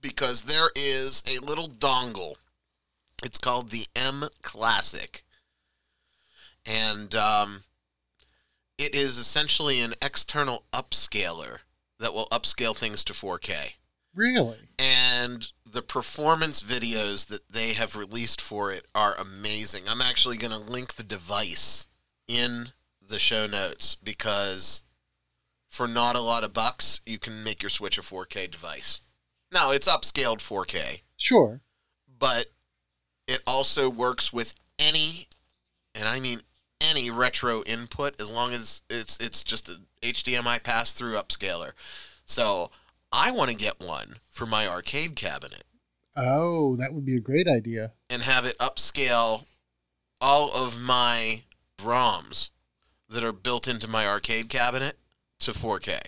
because there is a little dongle. It's called the M Classic. And um, it is essentially an external upscaler that will upscale things to 4K Really? and the performance videos that they have released for it are amazing. I'm actually going to link the device in the show notes because for not a lot of bucks, you can make your Switch a 4K device. Now, it's upscaled 4K, Sure. but it also works with any, and I mean any retro input as long as it's it's just a HDMI pass through upscaler. So I want to get one for my arcade cabinet Oh, that would be a great idea. and have it upscale all of my ROMs that are built into my arcade cabinet to 4K.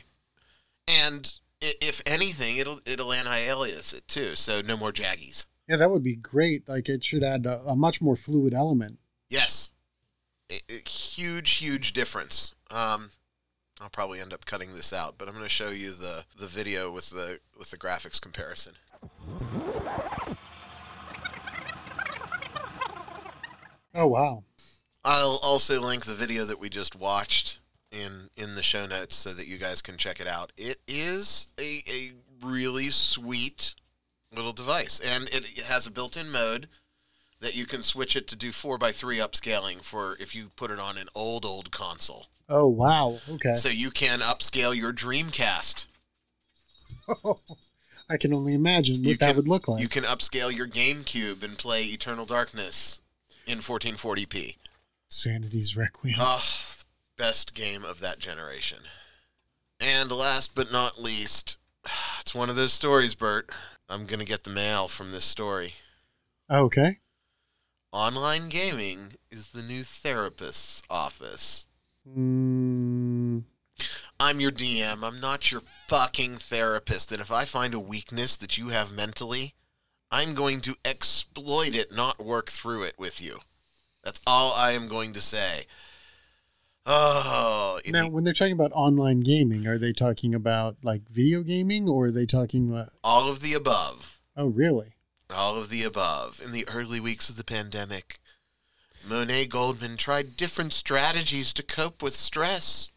And if anything, it'll it'll anti-alias it too, so no more jaggies. Yeah, that would be great. Like it should add a, a much more fluid element. Yes, huge, huge difference. Um, I'll probably end up cutting this out, but I'm going to show you the the video with the with the graphics comparison. Oh wow. I'll also link the video that we just watched in in the show notes so that you guys can check it out. It is a, a really sweet little device, and it, it has a built-in mode that you can switch it to do four x three upscaling for if you put it on an old old console. Oh wow. Okay. So you can upscale your Dreamcast. I can only imagine what You that can- would look like. You can upscale your GameCube and play Eternal Darkness in 1440p. Sanity's Requiem. Ah, best game of that generation. And last but not least, it's one of those stories, Bert. I'm going to get the mail from this story. okay. Online gaming is the new therapist's office. Mm, I'm your DM. I'm not your fucking therapist. And if I find a weakness that you have mentally, I'm going to exploit it, not work through it with you. That's all I am going to say. Oh, now, the- when they're talking about online gaming, are they talking about like video gaming, or are they talking? About, all of the above. oh, really? All of the above. In the early weeks of the pandemic, Monet Goldman tried different strategies to cope with stress.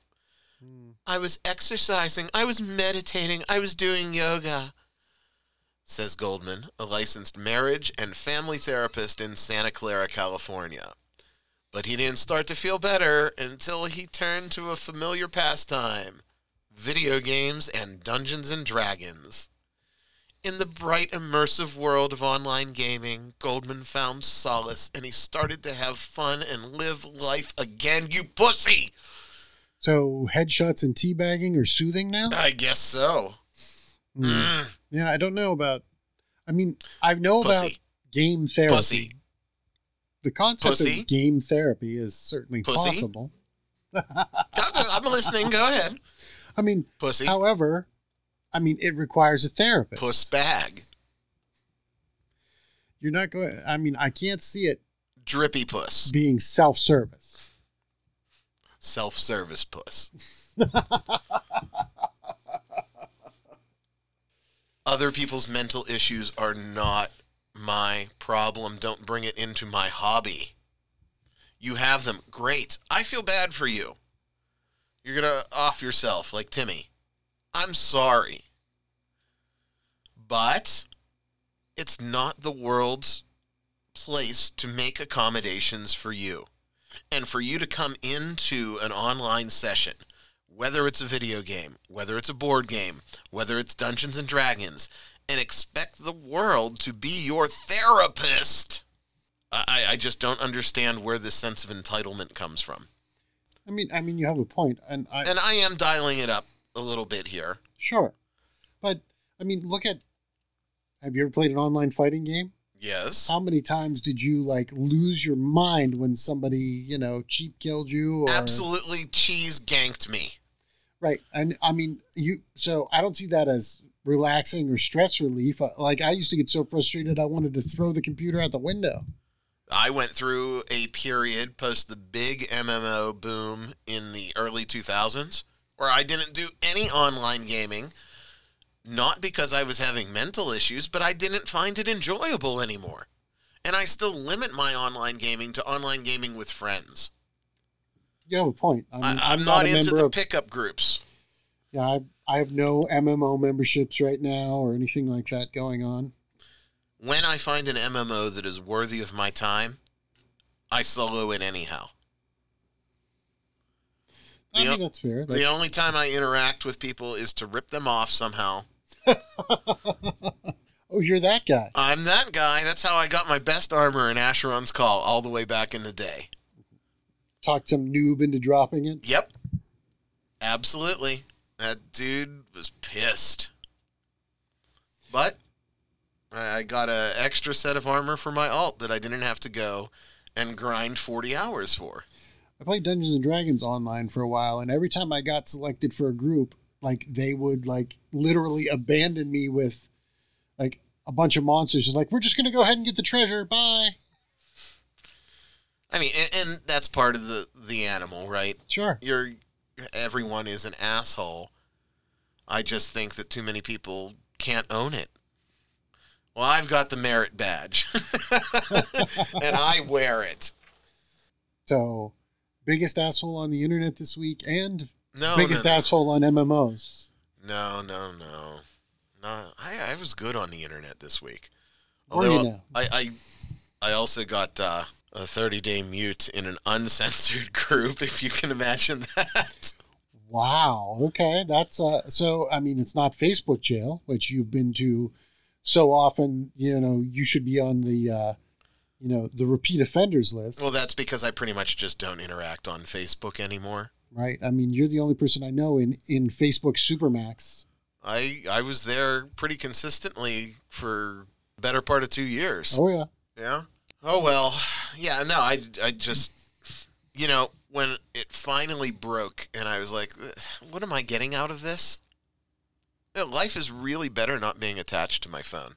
Hmm. I was exercising, I was meditating, I was doing yoga, says Goldman, a licensed marriage and family therapist in Santa Clara, California. But he didn't start to feel better until he turned to a familiar pastime video games and Dungeons and Dragons. In the bright, immersive world of online gaming, Goldman found solace and he started to have fun and live life again, you pussy! So headshots and teabagging are soothing now? I guess so. Mm. Mm, Yeah, I don't know about. I mean, I know about game therapy. Pussy. The concept Pussy. of game therapy is certainly Pussy. possible. I'm listening. Go ahead. I mean, Pussy. however, I mean, it requires a therapist. Puss bag. You're not going. I mean, I can't see it Drippy puss. being self-service. Self service puss. Other people's mental issues are not my problem. Don't bring it into my hobby. You have them. Great. I feel bad for you. You're going to off yourself like Timmy. I'm sorry. But it's not the world's place to make accommodations for you. And for you to come into an online session, whether it's a video game, whether it's a board game, whether it's Dungeons and Dragons, and expect the world to be your therapist. I, I just don't understand where this sense of entitlement comes from. I mean, I mean, you have a point, and I And I am dialing it up a little bit here. sure, but I mean, look at. Have you ever played an online fighting game? Yes. How many times did you like lose your mind when somebody, you know, cheap killed you? Or, Absolutely cheese ganked me. Right. And I mean, you, so I don't see that as relaxing or stress relief. Uh, Like, I used to get so frustrated, I wanted to throw the computer out the window. I went through a period post the big MMO boom in the early 2000s where I didn't do any online gaming, not because I was having mental issues, but I didn't find it enjoyable anymore. And I still limit my online gaming to online gaming with friends. You have a point. I mean, I'm, not, a into the of, pickup groups. yeah, I, I have no MMO memberships right now or anything like that going on. When I find an MMO that is worthy of my time, I solo it anyhow. I The think that's fair. The only time I interact with people is to rip them off somehow. oh, you're that guy. I'm that guy. That's how I got my best armor in Asheron's Call all the way back in the day. Talked some noob into dropping it. Yep. Absolutely. That dude was pissed. But I got a extra set of armor for my alt that I didn't have to go and grind 40 hours for. I played Dungeons and Dragons online for a while, and every time I got selected for a group, like they would like literally abandon me with like a bunch of monsters. It's like we're just gonna go ahead and get the treasure. Bye. I mean, and, and that's part of the the animal, right? Sure. You're everyone is an asshole. I just think that too many people can't own it. Well, I've got the merit badge, and I wear it. So, biggest asshole on the internet this week, and No, biggest no, no. asshole on MMOs. No, no, no. No, I, I was good on the internet this week. Although? I, I, I also got uh, a 30 day mute in an uncensored group, if you can imagine that. Wow. Okay, that's uh. So I mean, it's not Facebook jail, which you've been to so often. You know, you should be on the, uh, you know, the repeat offenders list, Well, that's because I pretty much just don't interact on Facebook anymore. right? I mean, you're the only person I know in in Facebook Supermax. I I was there pretty consistently for better part of two years. Oh yeah. Yeah. Oh well. Yeah. No. I I just you know when it finally broke and I was like, what am I getting out of this? Life is really better not being attached to my phone.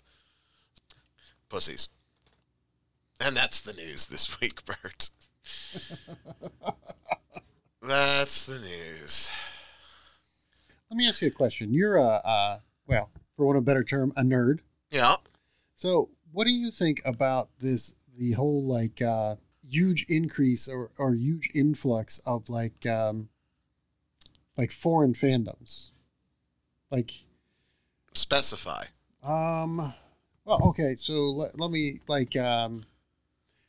Pussies. And that's the news this week, Bert. that's the news. Let me ask you a question. You're a, uh, well, for want of a better term, a nerd. Yeah. So, what do you think about this? The whole like uh, huge increase or, or huge influx of like um, like foreign fandoms, like Specify. um, well, okay. So let, let me like um,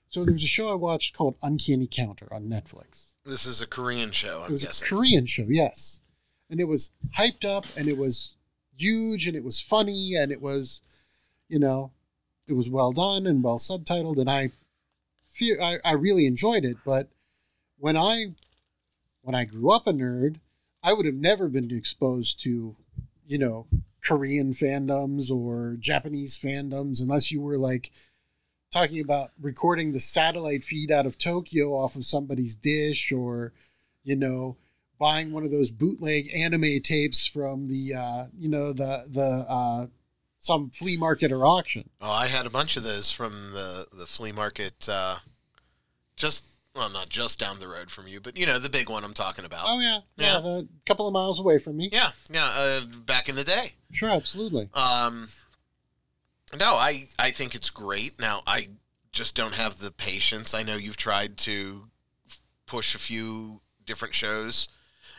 So there was a show I watched called Uncanny Counter on Netflix. This is a Korean show, I'm it was guessing. a Korean show, yes. And it was hyped up and it was huge and it was funny and it was, you know, it was well done and well subtitled and I I, I really enjoyed it. But when I when I grew up a nerd, I would have never been exposed to, you know, Korean fandoms or Japanese fandoms unless you were like talking about recording the satellite feed out of Tokyo off of somebody's dish or, you know, buying one of those bootleg anime tapes from the uh, you know, the the uh some flea market or auction. Oh, I had a bunch of those from the the flea market. Uh, just well, not just down the road from you, but you know the big one I'm talking about. Oh yeah, yeah, Yeah. a couple of miles away from me. Yeah, yeah. Uh, back in the day. Sure, absolutely. Um, no, I I think it's great. Now I just don't have the patience. I know you've tried to f- push a few different shows,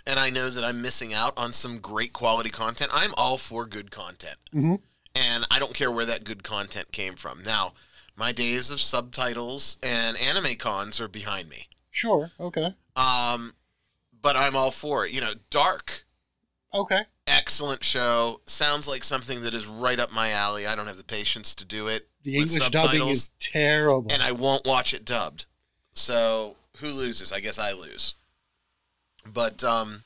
and I know that I'm missing out on some great quality content. I'm all for good content, Mhm. And I don't care where that good content came from. Now, my days of subtitles and anime cons are behind me. Sure, okay, Um, but I'm all for it. You know, Dark okay. excellent show. Sounds like something that is right up my alley. I don't have the patience to do it. The English dubbing is terrible. and I won't watch it dubbed. So who loses? I guess I lose. But um,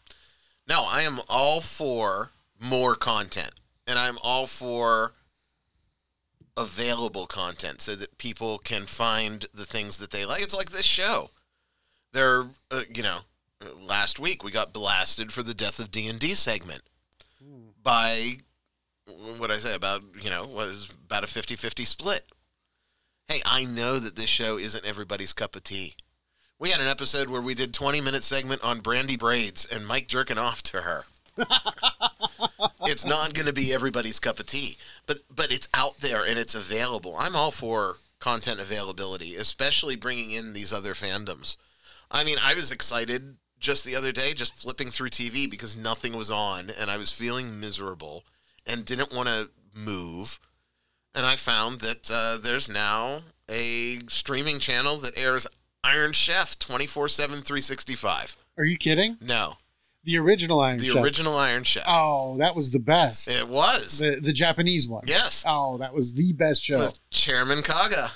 no, I am all for more content, and I'm all for available content so that people can find the things that they like. It's like this show. They're, uh, you know, last week we got blasted for the death of D and D segment by what I say about you know what is about a 50-50 split. Hey, I know that this show isn't everybody's cup of tea. We had an episode where we did 20 minute segment on Brandy braids and Mike jerking off to her. it's not going to be everybody's cup of tea, but but it's out there and it's available. I'm all for content availability, especially bringing in these other fandoms. I mean, I was excited just the other day, just flipping through TV because nothing was on and I was feeling miserable and didn't want to move. And I found that uh, there's now a streaming channel that airs Iron Chef 24 7, 365. Are you kidding? No, The original Iron Chef. the Chef. original Iron Chef. Oh, that was the best. It was. The the Japanese one. yes. Oh, that was the best show. With Chairman Kaga.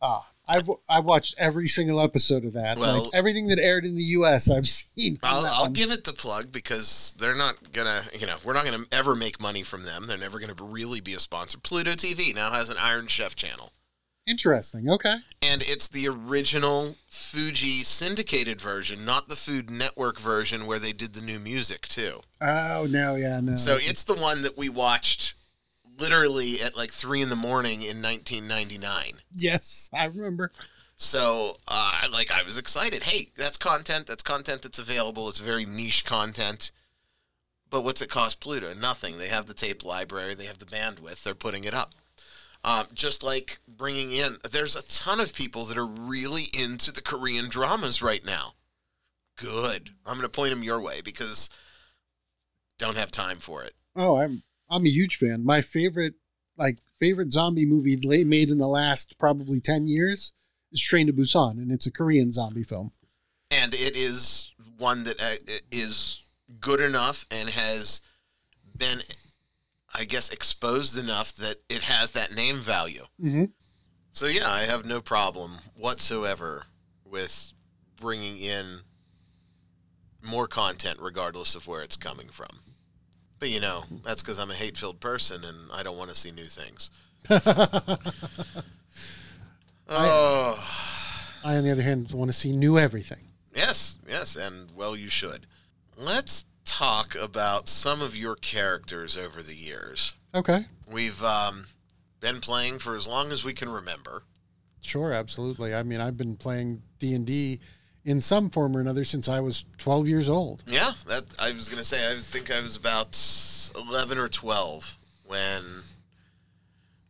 Ah, I've I watched every single episode of that. Well- like everything that aired in the U.S. I've seen. I'll, I'll give it the plug because they're not gonna, you know, we're not gonna ever make money from them. They're never gonna really be a sponsor. Pluto TV now has an Iron Chef channel, Interesting. Okay. and it's the original Fuji syndicated version, not the Food Network version where they did the new music too. Oh no, yeah, no. So it's the one that we watched literally at like three in the morning in 1999. yes, I remember. So, uh, like, I was excited. Hey, that's content. That's content that's available. It's very niche content. But what's it cost Pluto? Nothing. They have the tape library. They have the bandwidth. They're putting it up. Um, just like bringing in, there's a ton of people that are really into the Korean dramas right now. Good. I'm going to point them your way because don't have time for it. Oh, I'm I'm a huge fan. My favorite like favorite zombie movie made in the last probably ten years is Train to Busan, and it's a Korean zombie film. and it is one that uh, is good enough and has been i guess exposed enough that it has that name value Mm-hmm. so yeah i have no problem whatsoever with bringing in more content regardless of where it's coming from but you know that's because i'm a hate-filled person and i don't want to see new things oh I, on the other hand, want to see new everything. Yes, yes, and well, you should. Let's talk about some of your characters over the years. Okay. We've um, been playing for as long as we can remember. Sure, absolutely. I mean, I've been playing D and D in some form or another since I was 12 years old. Yeah, that I was gonna say. I think I was about eleven or twelve when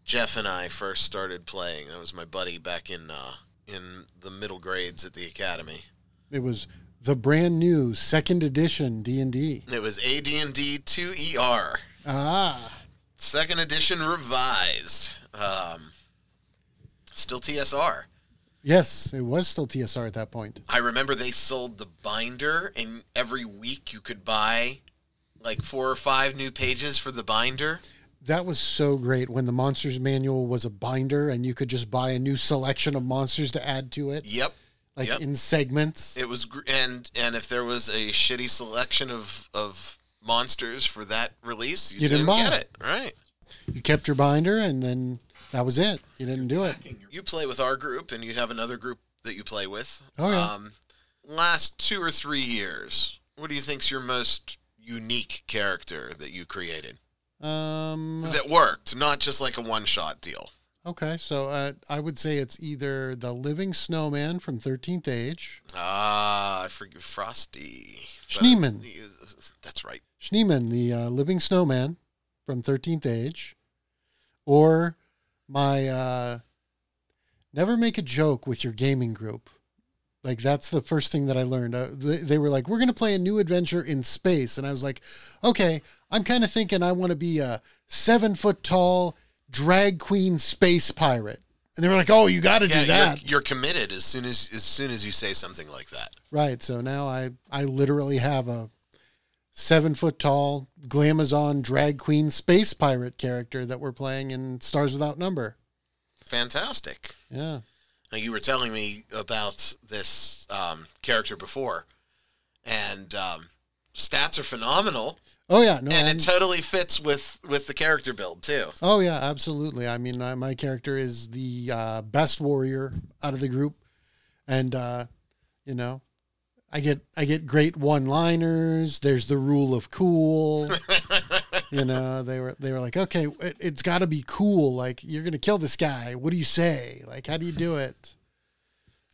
Jeff and I first started playing. That was my buddy back in uh, in the middle grades at the academy. It was the brand new second edition D and D. It was AD&D 2ER. Ah, Second edition revised. Um, still TSR. Yes, it was still TSR at that point. I remember they sold the binder, and every week you could buy like four or five new pages for the binder. That was so great when the Monsters Manual was a binder and you could just buy a new selection of monsters to add to it, Yep. Like Yep. in segments. It was, gr- and and if there was a shitty selection of of monsters for that release, you, You didn't didn't, get it. it. Right. You kept your binder and then that was it. You didn't do it. You play with our group, and you have another group that you play with. Oh, yeah. Um, last two or three years, what do you think's your most unique character that you created Um, that worked, not just like a one shot deal? Okay, so uh, I would say it's either the Living Snowman from 13th Age, Ah, I forget Frosty. Schneeman. That's right. Schneeman, the uh, Living Snowman from 13th Age, or my uh, never make a joke with your gaming group. Like that's the first thing that I learned. Uh, they, they were like, "We're going to play a new adventure in space," and I was like, "Okay, I'm kind of thinking I want to be a seven foot tall drag queen space pirate." And they were like, "Oh, you got to Yeah, do that." You're, you're committed as soon as as soon as you say something like that. Right. So now I I literally have a seven foot tall glamazon drag queen space pirate character that we're playing in Stars Without Number. Fantastic. Yeah. Now, you were telling me about this um, character before, and um, stats are phenomenal, Oh yeah. No. and I'm- it totally fits with with the character build too. oh yeah. Absolutely. I mean, I, my character is the uh, best warrior out of the group, and uh, you know, I get I get great one liners. There's the rule of cool. you know they were they were like okay it, it's got to be cool like you're gonna kill this guy what do you say like how do you do it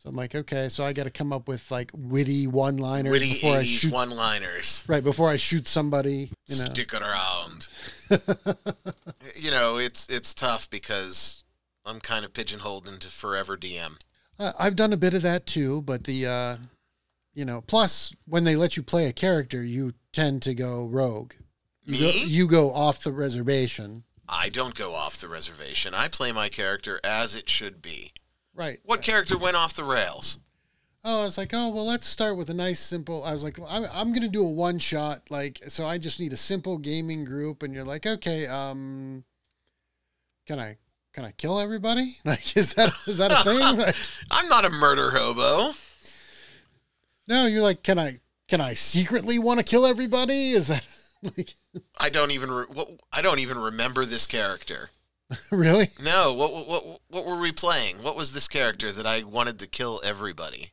so i'm like okay so i got to come up with like witty one liners Witty before i '80s shoot one-liners. right before i shoot somebody you know Stick it around. you know, it's it's tough because I'm kind of pigeonholed into forever DM. Uh, i've done a bit of that too but the uh you know plus when they let you play a character you tend to go rogue you go, Me? you go off the reservation I don't go off the reservation. I play my character as it should be. Right What character went off the rails? Oh, I was like, oh well, let's start with a nice simple. I was like, I'm, I'm gonna do a one shot, like, so I just need a simple gaming group, and you're like, okay, um, can I can I kill everybody? Like, is that is that a thing? Like, I'm not a murder hobo. no, you're like, can I can I secretly want to kill everybody? Is that like I don't even re- what, I don't even remember this character. really? No, what, what what what were we playing? What was this character that I wanted to kill everybody?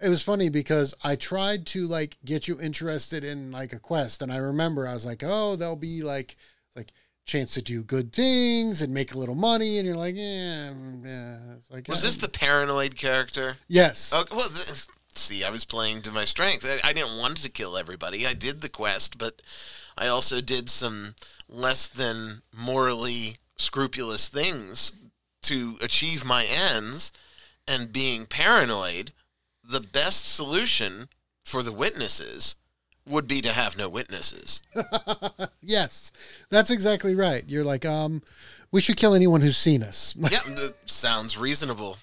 It was funny because I tried to like get you interested in like a quest, and I remember I was like, oh, there'll be like like chance to do good things and make a little money, and you're like, yeah, yeah. It's like, Was yeah. this the paranoid character? Yes. Oh, well, th- see, I was playing to my strength. I, I didn't want to kill everybody. I did the quest, but I also did some less than morally scrupulous things to achieve my ends. And being paranoid, the best solution for the witnesses would be to have no witnesses. yes. That's exactly right. You're like, um, we should kill anyone who's seen us. yeah, sounds reasonable.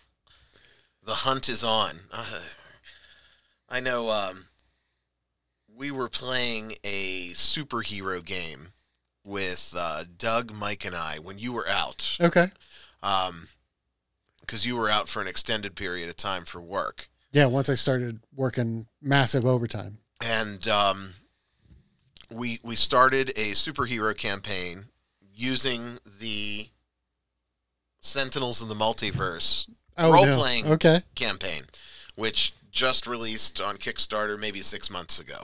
The hunt is on. Uh, I know. Um, we were playing a superhero game with uh, Doug, Mike, and I when you were out, okay. because you were out for an extended period of time for work, Yeah. Once I started working massive overtime. and um, we we started a superhero campaign using the Sentinels in the Multiverse Oh, Role no. playing. Okay. campaign, which just released on Kickstarter maybe six months ago.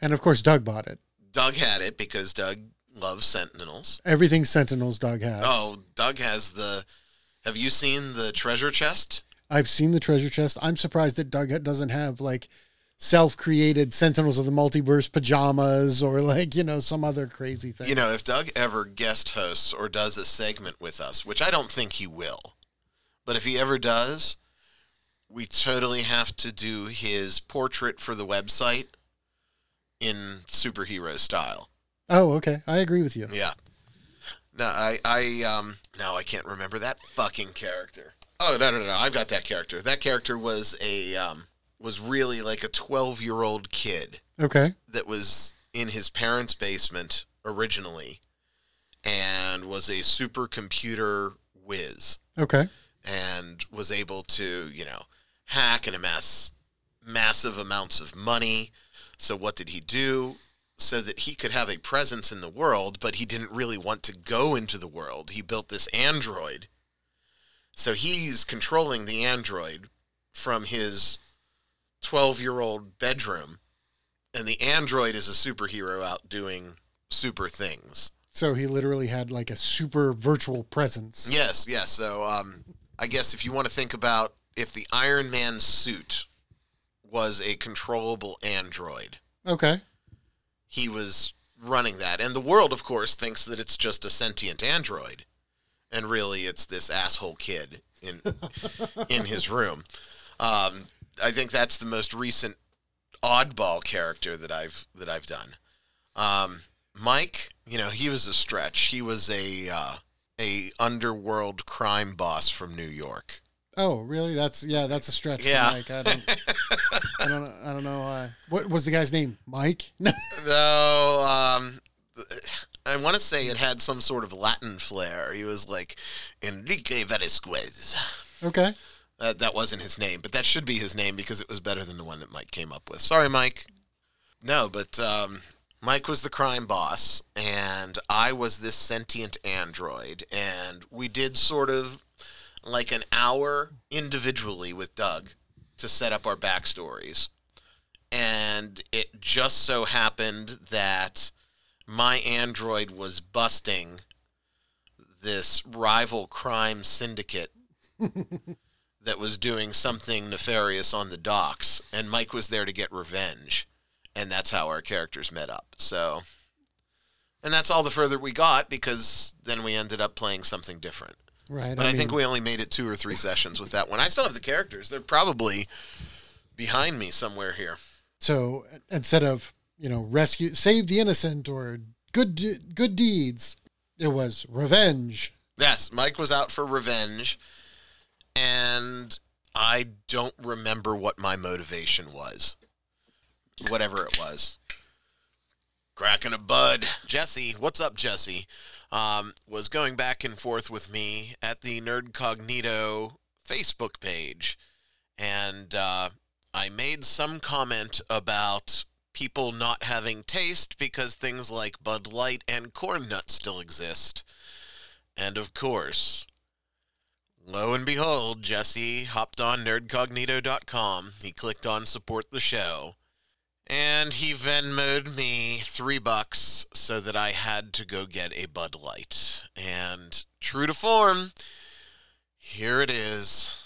And of course, Doug bought it. Doug had it because Doug loves Sentinels. Everything Sentinels Doug has. Oh, Doug has the. Have you seen the treasure chest? I've seen the treasure chest. I'm surprised that Doug doesn't have like self-created Sentinels of the Multiverse pajamas or like you know some other crazy thing. You know, if Doug ever guest hosts or does a segment with us, which I don't think he will, but if he ever does, we totally have to do his portrait for the website in superhero style. Oh, okay. I agree with you. Yeah. No, I, I, um, now I can't remember that fucking character. Oh no no no! I've got that character. That character was a um, was really like a twelve year old kid Okay. that was in his parents' basement originally, and was a supercomputer whiz, Okay. and was able to you know hack and amass massive amounts of money. So what did he do? So that he could have a presence in the world, but he didn't really want to go into the world. He built this android. So he's controlling the android from his 12 year old bedroom. And the android is a superhero out doing super things. So he literally had like a super virtual presence. Yes, yes. So um, I guess if you want to think about if the Iron Man suit was a controllable android, Okay. He was running that. And the world, of course, thinks that it's just a sentient android. And really, it's this asshole kid in in his room. Um, I think that's the most recent oddball character that I've that I've done. Um, Mike, you know, he was a stretch. He was a uh, a underworld crime boss from New York. Oh, really? That's yeah. That's a stretch. for Yeah. Mike. I don't. I don't. know- I don't know why. What was the guy's name? Mike. No, um, I want to say it had some sort of Latin flair. He was like Enrique Velasquez. okay. Uh, that wasn't his name, but that should be his name because it was better than the one that Mike came up with. Sorry, Mike. No, but um, Mike was the crime boss, and I was this sentient android, and we did sort of like an hour individually with Doug to set up our backstories. And it just so happened that my android was busting this rival crime syndicate that was doing something nefarious on the docks, and Mike was there to get revenge, and that's how our characters met up. So, and that's all the further we got because then we ended up playing something different. Right. But I, think mean, we only made it two or three sessions with that one. I still have the characters; they're probably behind me somewhere here. so instead of you know rescue, save the innocent, or good de- good deeds, it was revenge. Yes, Mike was out for revenge, and I don't remember what my motivation was. Whatever it was. Cracking a bud. Jesse, what's up, Jesse? Um, was going back and forth with me at the Nerd Cognito Facebook page, and uh, I made some comment about people not having taste because things like Bud Light and Corn Nuts still exist. And of course, lo and behold, Jesse hopped on nerdcognito.com. He clicked on support the show. And he Venmoed me three bucks so that I had to go get a Bud Light. And true to form, here it is.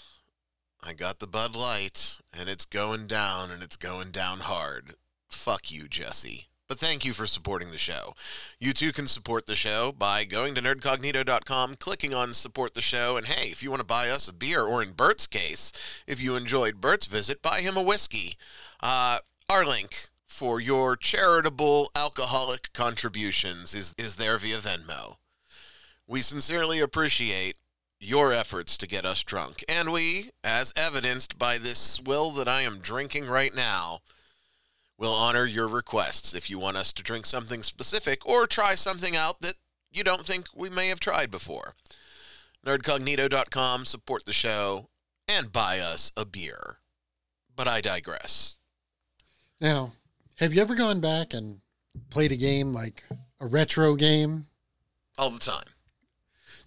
I got the Bud Light, and it's going down, and it's going down hard. Fuck you, Jesse. But thank you for supporting the show. You too can support the show by going to nerdcognito.com, clicking on support the show, and hey, if you want to buy us a beer, or in Bert's case, if you enjoyed Bert's visit, buy him a whiskey. Uh, our link for your charitable alcoholic contributions is, is there via Venmo. We sincerely appreciate your efforts to get us drunk, and we, as evidenced by this swill that I am drinking right now, will honor your requests if you want us to drink something specific or try something out that you don't think we may have tried before. Nerdcognito.com, support the show, and buy us a beer. But I digress. Now, have you ever gone back and played a game like a retro game? All the time.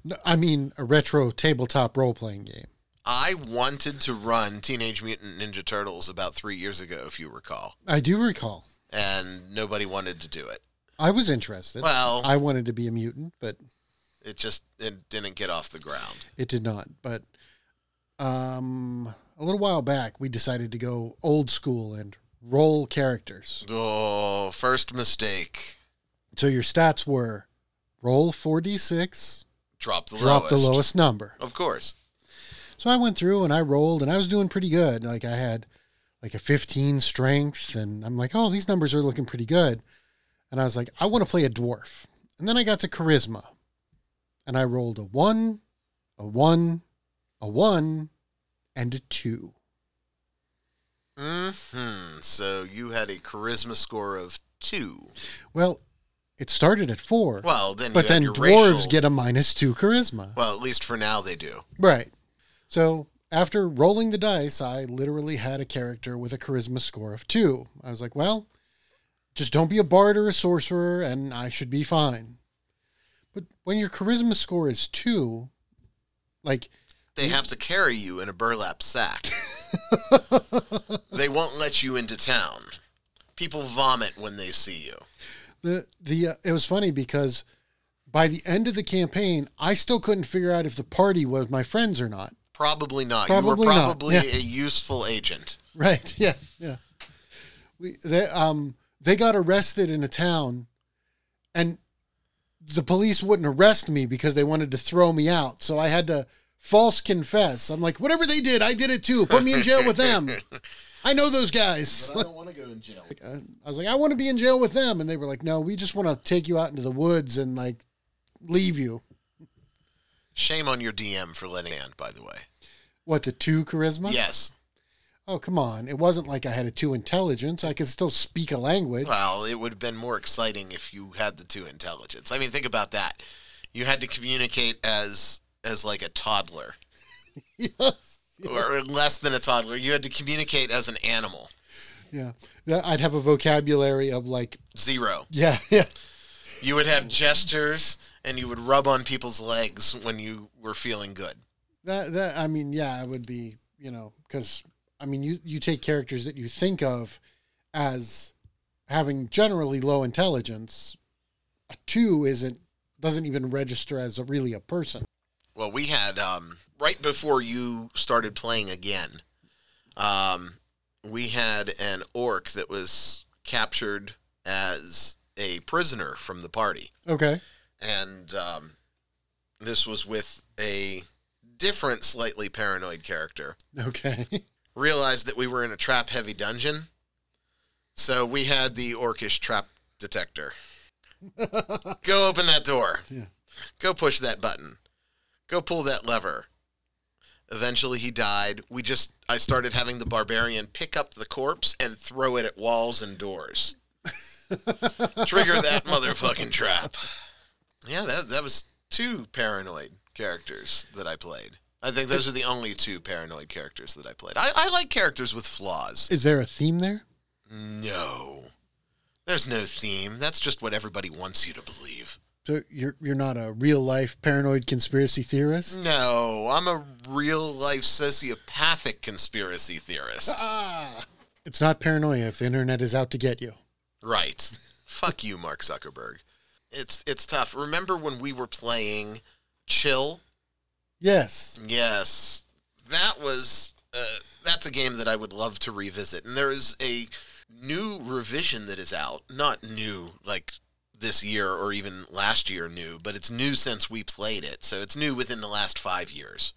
No, I mean, a retro tabletop role playing game. I wanted to run Teenage Mutant Ninja Turtles about three years ago, if you recall, I do recall. and nobody wanted to do it. I was interested. Well, I wanted to be a mutant, but it just it didn't get off the ground. it did not. But um, a little while back, we decided to go old school and roll characters. Oh, first mistake. So your stats were roll 4d6, Drop the drop lowest. the lowest number. Of course. So I went through and I rolled and I was doing pretty good. Like I had like a 15 strength and I'm like, oh, these numbers are looking pretty good. And I was like, I want to play a dwarf. And then I got to charisma and I rolled a one, a one, a a one, and a two. Hmm. So you had a charisma score of two. Well, it started at four, Well, then, but then dwarves racial- get a minus two charisma. Well, at least for now they do. Right. So after rolling the dice, I literally had a character with a charisma score of two. I was like, well, just don't be a bard or a sorcerer, and I should be fine. But when your charisma score is two, like, They have to carry you in a burlap sack. they won't let you into town. People vomit when they see you. the the uh, it was funny because by the end of the campaign, I still couldn't figure out if the party was my friends or not. Probably not. you Probably were not, probably yeah. a useful agent. Right. Yeah. Yeah. We they um they got arrested in a town, and the police wouldn't arrest me because they wanted to throw me out. So I had to false confess. I'm like, whatever they did, I did it too. Put me in jail with them. I know those guys. I don't want to go in jail. Uh, I was like, I want to be in jail with them, and they were like, No, we just want to take you out into the woods and like leave you. Shame on your DM for letting and by the way. What the two charisma? Yes. Oh come on! It wasn't like I had a two intelligence. I could still speak a language. Well, it would have been more exciting if you had the two intelligence. I mean, think about that. You had to communicate as as like a toddler yes. or less than a toddler. You had to communicate as an animal. Yeah. I'd have a vocabulary of like, Zero. yeah, yeah. You would have gestures and you would rub on people's legs when you were feeling good. That that I mean, yeah, it would be, you know, because I mean, you you take characters that you think of as having generally low intelligence. A two isn't doesn't even register as a, really a person. Well, we had um, right before you started playing again. Um, we had an orc that was captured as a prisoner from the party, Okay. and um, this was with a different, slightly paranoid character. Okay. Realized that we were in a trap-heavy dungeon, so we had the orcish trap detector. Go open that door. Yeah. Go push that button. Go pull that lever. Eventually he died. We just I started having the barbarian pick up the corpse and throw it at walls and doors. Trigger that motherfucking trap. Yeah, that that was two paranoid characters that I played. I think those are the only two paranoid characters that I played. I, I like characters with flaws. Is there a theme there? No. There's no theme. That's just what everybody wants you to believe. So you're you're not a real life paranoid conspiracy theorist? No, I'm a real life sociopathic conspiracy theorist. Ah. It's not paranoia if the internet is out to get you. Right. Fuck you, Mark Zuckerberg. It's it's tough. Remember when we were playing Chill? Yes. Yes. That was uh, that's a game that I would love to revisit. And there is a new revision that is out. Not new like this year or even last year new, but it's new since we played it. So it's new within the last 5 years.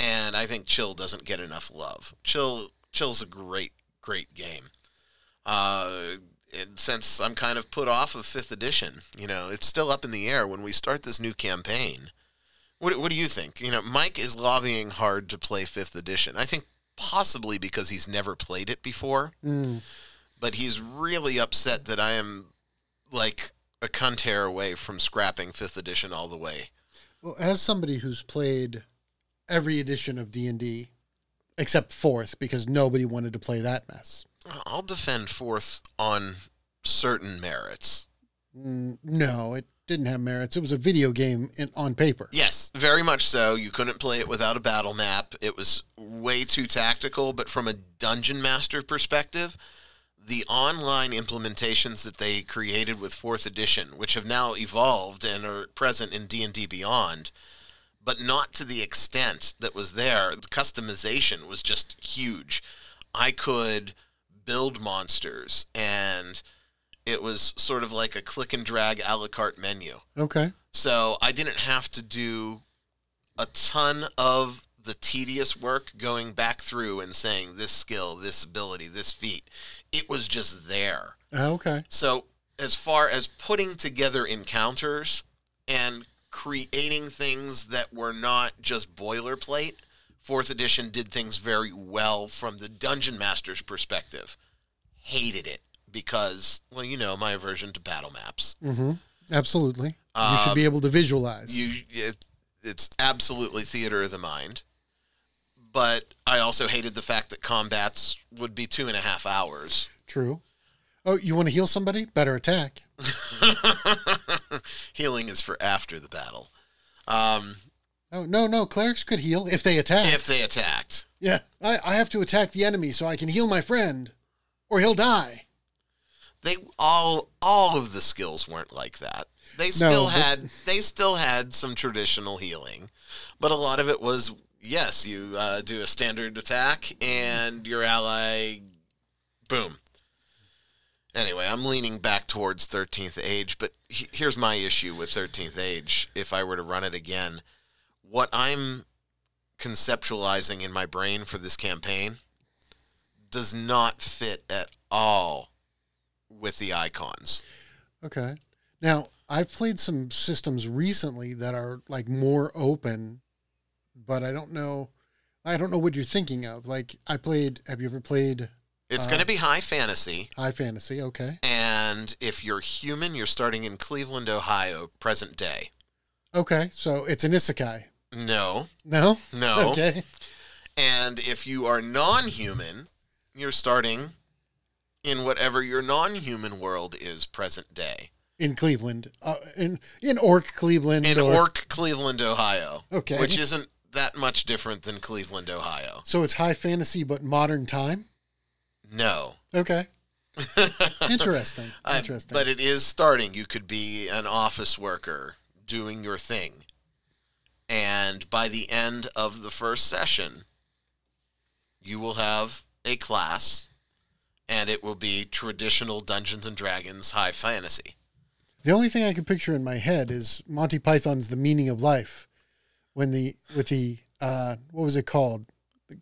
And I think Chill doesn't get enough love. Chill Chill's a great great game. Uh and since I'm kind of put off of 5th edition, you know, it's still up in the air when we start this new campaign. What, what do you think? You know, Mike is lobbying hard to play fifth edition. I think possibly because he's never played it before, Mm. but he's really upset that I am like a cunt hair away from scrapping fifth edition all the way. Well, as somebody who's played every edition of D and D, except fourth, because nobody wanted to play that mess. I'll defend fourth on certain merits. Mm, no, it didn't have merits. It was a video game in, on paper. Yes, very much so. You couldn't play it without a battle map. It was way too tactical, but from a dungeon master perspective, the online implementations that they created with 4th edition, which have now evolved and are present in D&D Beyond, but not to the extent that was there. The customization was just huge. I could build monsters and it was sort of like a click and drag a la carte menu. Okay. So I didn't have to do a ton of the tedious work going back through and saying this skill, this ability, this feat. It was just there. Uh, okay. So as far as putting together encounters and creating things that were not just boilerplate Fourth edition did things very well from the dungeon master's perspective. Hated it because, well, you know, my aversion to battle maps. Mm-hmm. Absolutely. you should be able to visualize. You, it, it's absolutely theater of the mind. But I also hated the fact that combats would be two and a half hours. True. Oh, you want to heal somebody? Better attack. Healing is for after the battle. Um, Oh no, no, clerics could heal if they attack. if they attacked. yeah, I, I have to attack the enemy so I can heal my friend, or he'll die. they all all of the skills weren't like that. They still but- had they still had some traditional healing, but a lot of it was yes, you uh, do a standard attack and your ally, boom. Anyway, I'm leaning back towards 13th Age, but he- here's my issue with 13th Age. If I were to run it again, what I'm conceptualizing in my brain for this campaign does not fit at all with the icons. Okay. Now I've played some systems recently that are like more open, but I don't know. I don't know what you're thinking of. Like I played. Have you ever played It's Uh, going to be high fantasy, High Fantasy? Okay. and if you're human, you're starting in Cleveland, Ohio, present day. Okay. So it's an isekai. No, No. no. Okay. And if you are non human, you're starting in whatever your non human world is present day. In Cleveland, uh, in in Orc Cleveland, In or- Orc, Cleveland, Ohio. Okay. Which isn't that much different than Cleveland, Ohio. So it's high fantasy but modern time. No. Okay. Interesting. Uh, Interesting. but it is starting. You could be an office worker doing your thing. And by the end of the first session, you will have a class, and it will be traditional Dungeons and Dragons high fantasy. the only thing I can picture in my head is Monty Python's The Meaning of Life, when the with the uh, what was it called?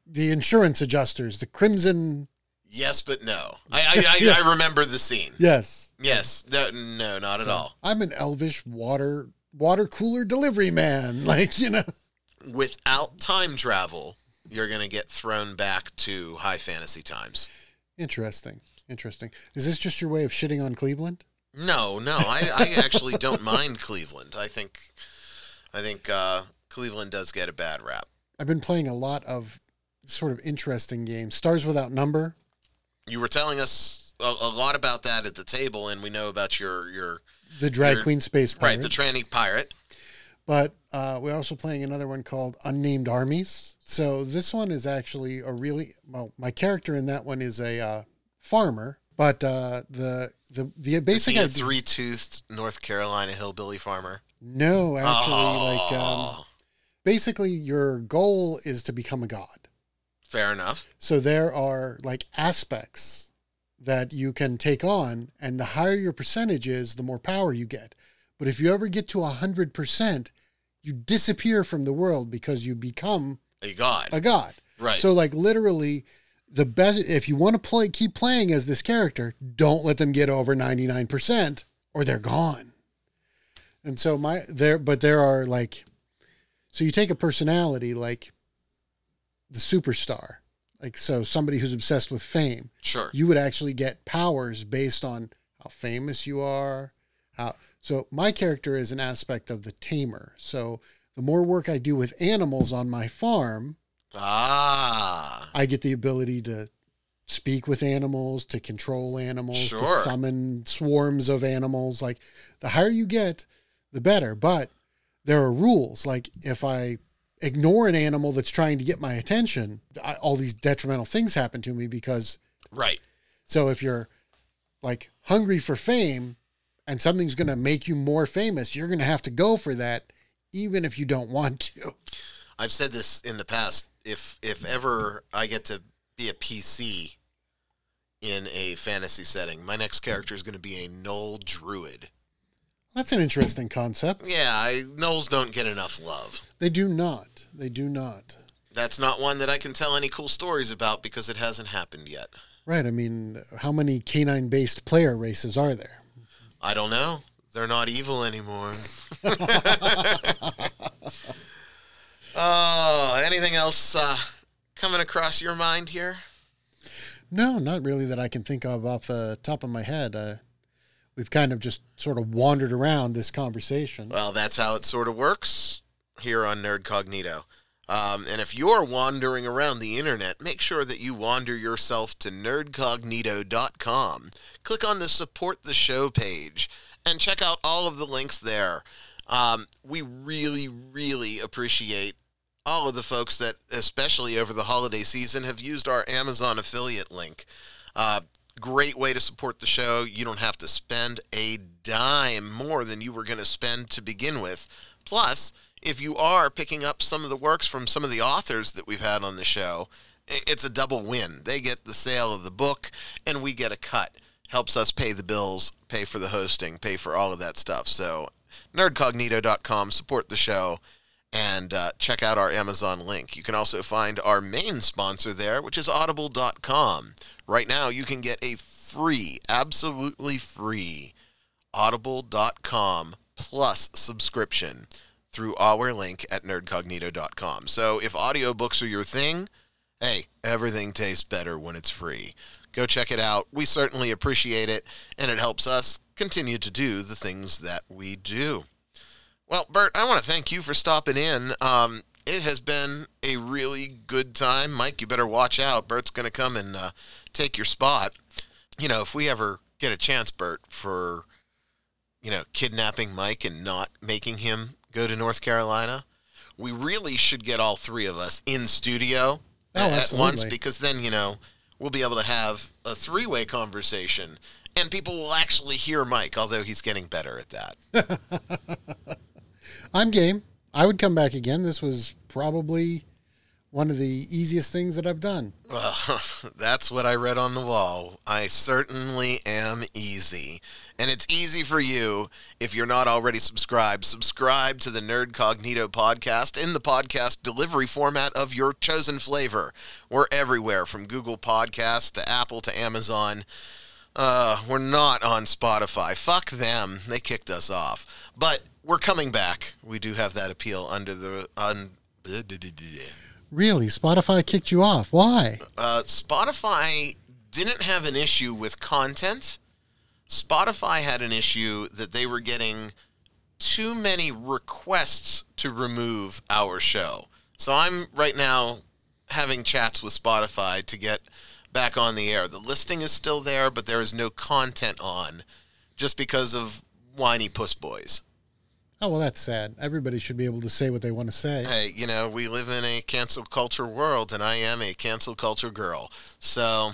The, insurance adjusters, the Crimson. Yes, but no. I I, I, Yeah. I remember the scene. Yes. Yes, no, no not at all. I'm an elvish water water cooler delivery man. Like you know. Without time travel, you're going to get thrown back to high fantasy times. Interesting. Interesting. Is this just your way of shitting on Cleveland? No, no, I, I actually don't mind Cleveland. I think, I think uh, Cleveland does get a bad rap. I've been playing a lot of sort of interesting games. Stars Without Number. You were telling us a, a lot about that at the table, and we know about your your The Drag You're- Queen Space Pirate. right the tranny pirate. but uh, we're also playing another one called Unknown Armies. So this one is actually a really well. My character in that one is a uh, farmer, but uh, the the the Is basic he a three toothed North Carolina hillbilly farmer? no, actually, like um, Oh, basically your goal is to become a god. fair enough. So there are like aspects that you can take on, and the higher your percentage is, the more power you get. But if you ever get to a hundred percent, you disappear from the world because you become A god, a god. right? So like literally the best if you want to play keep playing as this character, don't let them get over 99% or they're gone. And so my there but there are like so you take a personality like the superstar. Like so somebody who's obsessed with fame, sure. you would actually get powers based on how famous you are. How so my character is an aspect of the tamer. So the more work I do with animals on my farm, Ah, I get the ability to speak with animals, to control animals, to summon swarms of animals. Like the higher you get, the better. But there are rules. Like if I ignore an animal that's trying to get my attention, I, all these detrimental things happen to me because right. so if you're like hungry for fame and something's going to make you more famous, you're going to have to go for that even if you don't want to. I've said this in the past. If if ever I get to be a PC in a fantasy setting, my next character is going to be a gnoll Druid. That's an interesting concept. Yeah, I, Gnolls don't get enough love. They do not. They do not. That's not one that I can tell any cool stories about because it hasn't happened yet. Right. I mean, how many canine based player races are there? I don't know. They're not evil anymore. Oh, anything else uh, coming across your mind here? No, not really that I can think of off the top of my head. Uh, we've kind of just sort of wandered around this conversation. Well, that's how it sort of works here on Nerd Cognito. Um, and if you're wandering around the internet, make sure that you wander yourself to nerdcognito.com. Click on the support the show page and check out all of the links there. Um, we really, really appreciate all of the folks that, especially over the holiday season, have used our Amazon affiliate link. Uh, great way to support the show. You don't have to spend a dime more than you were going to spend to begin with. Plus, if you are picking up some of the works from some of the authors that we've had on the show, it's a double win. They get the sale of the book, and we get a cut. Helps us pay the bills, pay for the hosting, pay for all of that stuff. So, nerdcognito.com, support the show, and uh, check out our Amazon link. You can also find our main sponsor there, which is audible.com. Right now, you can get a free, absolutely free audible.com plus subscription through our link at nerdcognito.com. So if audiobooks are your thing, hey, everything tastes better when it's free. Go check it out. We certainly appreciate it, and it helps us continue to do the things that we do. Well, Bert, I want to thank you for stopping in. Um, it has been a really good time. Mike, you better watch out. Bert's going to come and uh, take your spot. You know, if we ever get a chance, Bert, for, you know, kidnapping Mike and not making him go to North Carolina, we really should get all three of us in studio Oh, at, absolutely. once because then, you know, we'll be able to have a three way conversation and people will actually hear Mike, although he's getting better at that. I'm game. I would come back again. This was probably one of the easiest things that I've done. Well, that's what I read on the wall. I certainly am easy. And it's easy for you if you're not already subscribed. Subscribe to the Nerd Cognito podcast in the podcast delivery format of your chosen flavor. We're everywhere from Google Podcasts to Apple to Amazon. Uh, we're not on Spotify. Fuck them. They kicked us off. But we're coming back. We do have that appeal under the. Un, Really, Spotify kicked you off. Why? uh, Spotify didn't have an issue with content. Spotify had an issue that they were getting too many requests to remove our show. So I'm right now having chats with Spotify to get back on the air. The listing is still there, but there is no content on just because of whiny puss boys. Oh, well, that's sad. Everybody should be able to say what they want to say. Hey, you know, we live in a cancel culture world, and I am a cancel culture girl. So,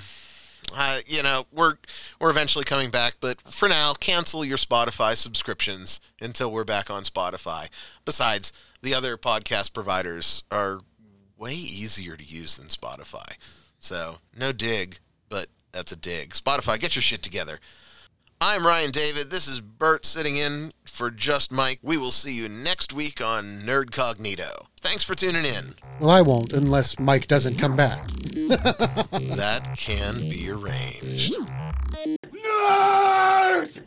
uh, you know, we're we're eventually coming back, but for now, cancel your Spotify subscriptions until we're back on Spotify. Besides, the other podcast providers are way easier to use than Spotify. So, no dig, but that's a dig. Spotify, get your shit together. I'm Ryan David. This is Bert sitting in for Just Mike. We will see you next week on Nerd Cognito. Thanks for tuning in. Well, I won't unless Mike doesn't come back. that can be arranged. Nerd!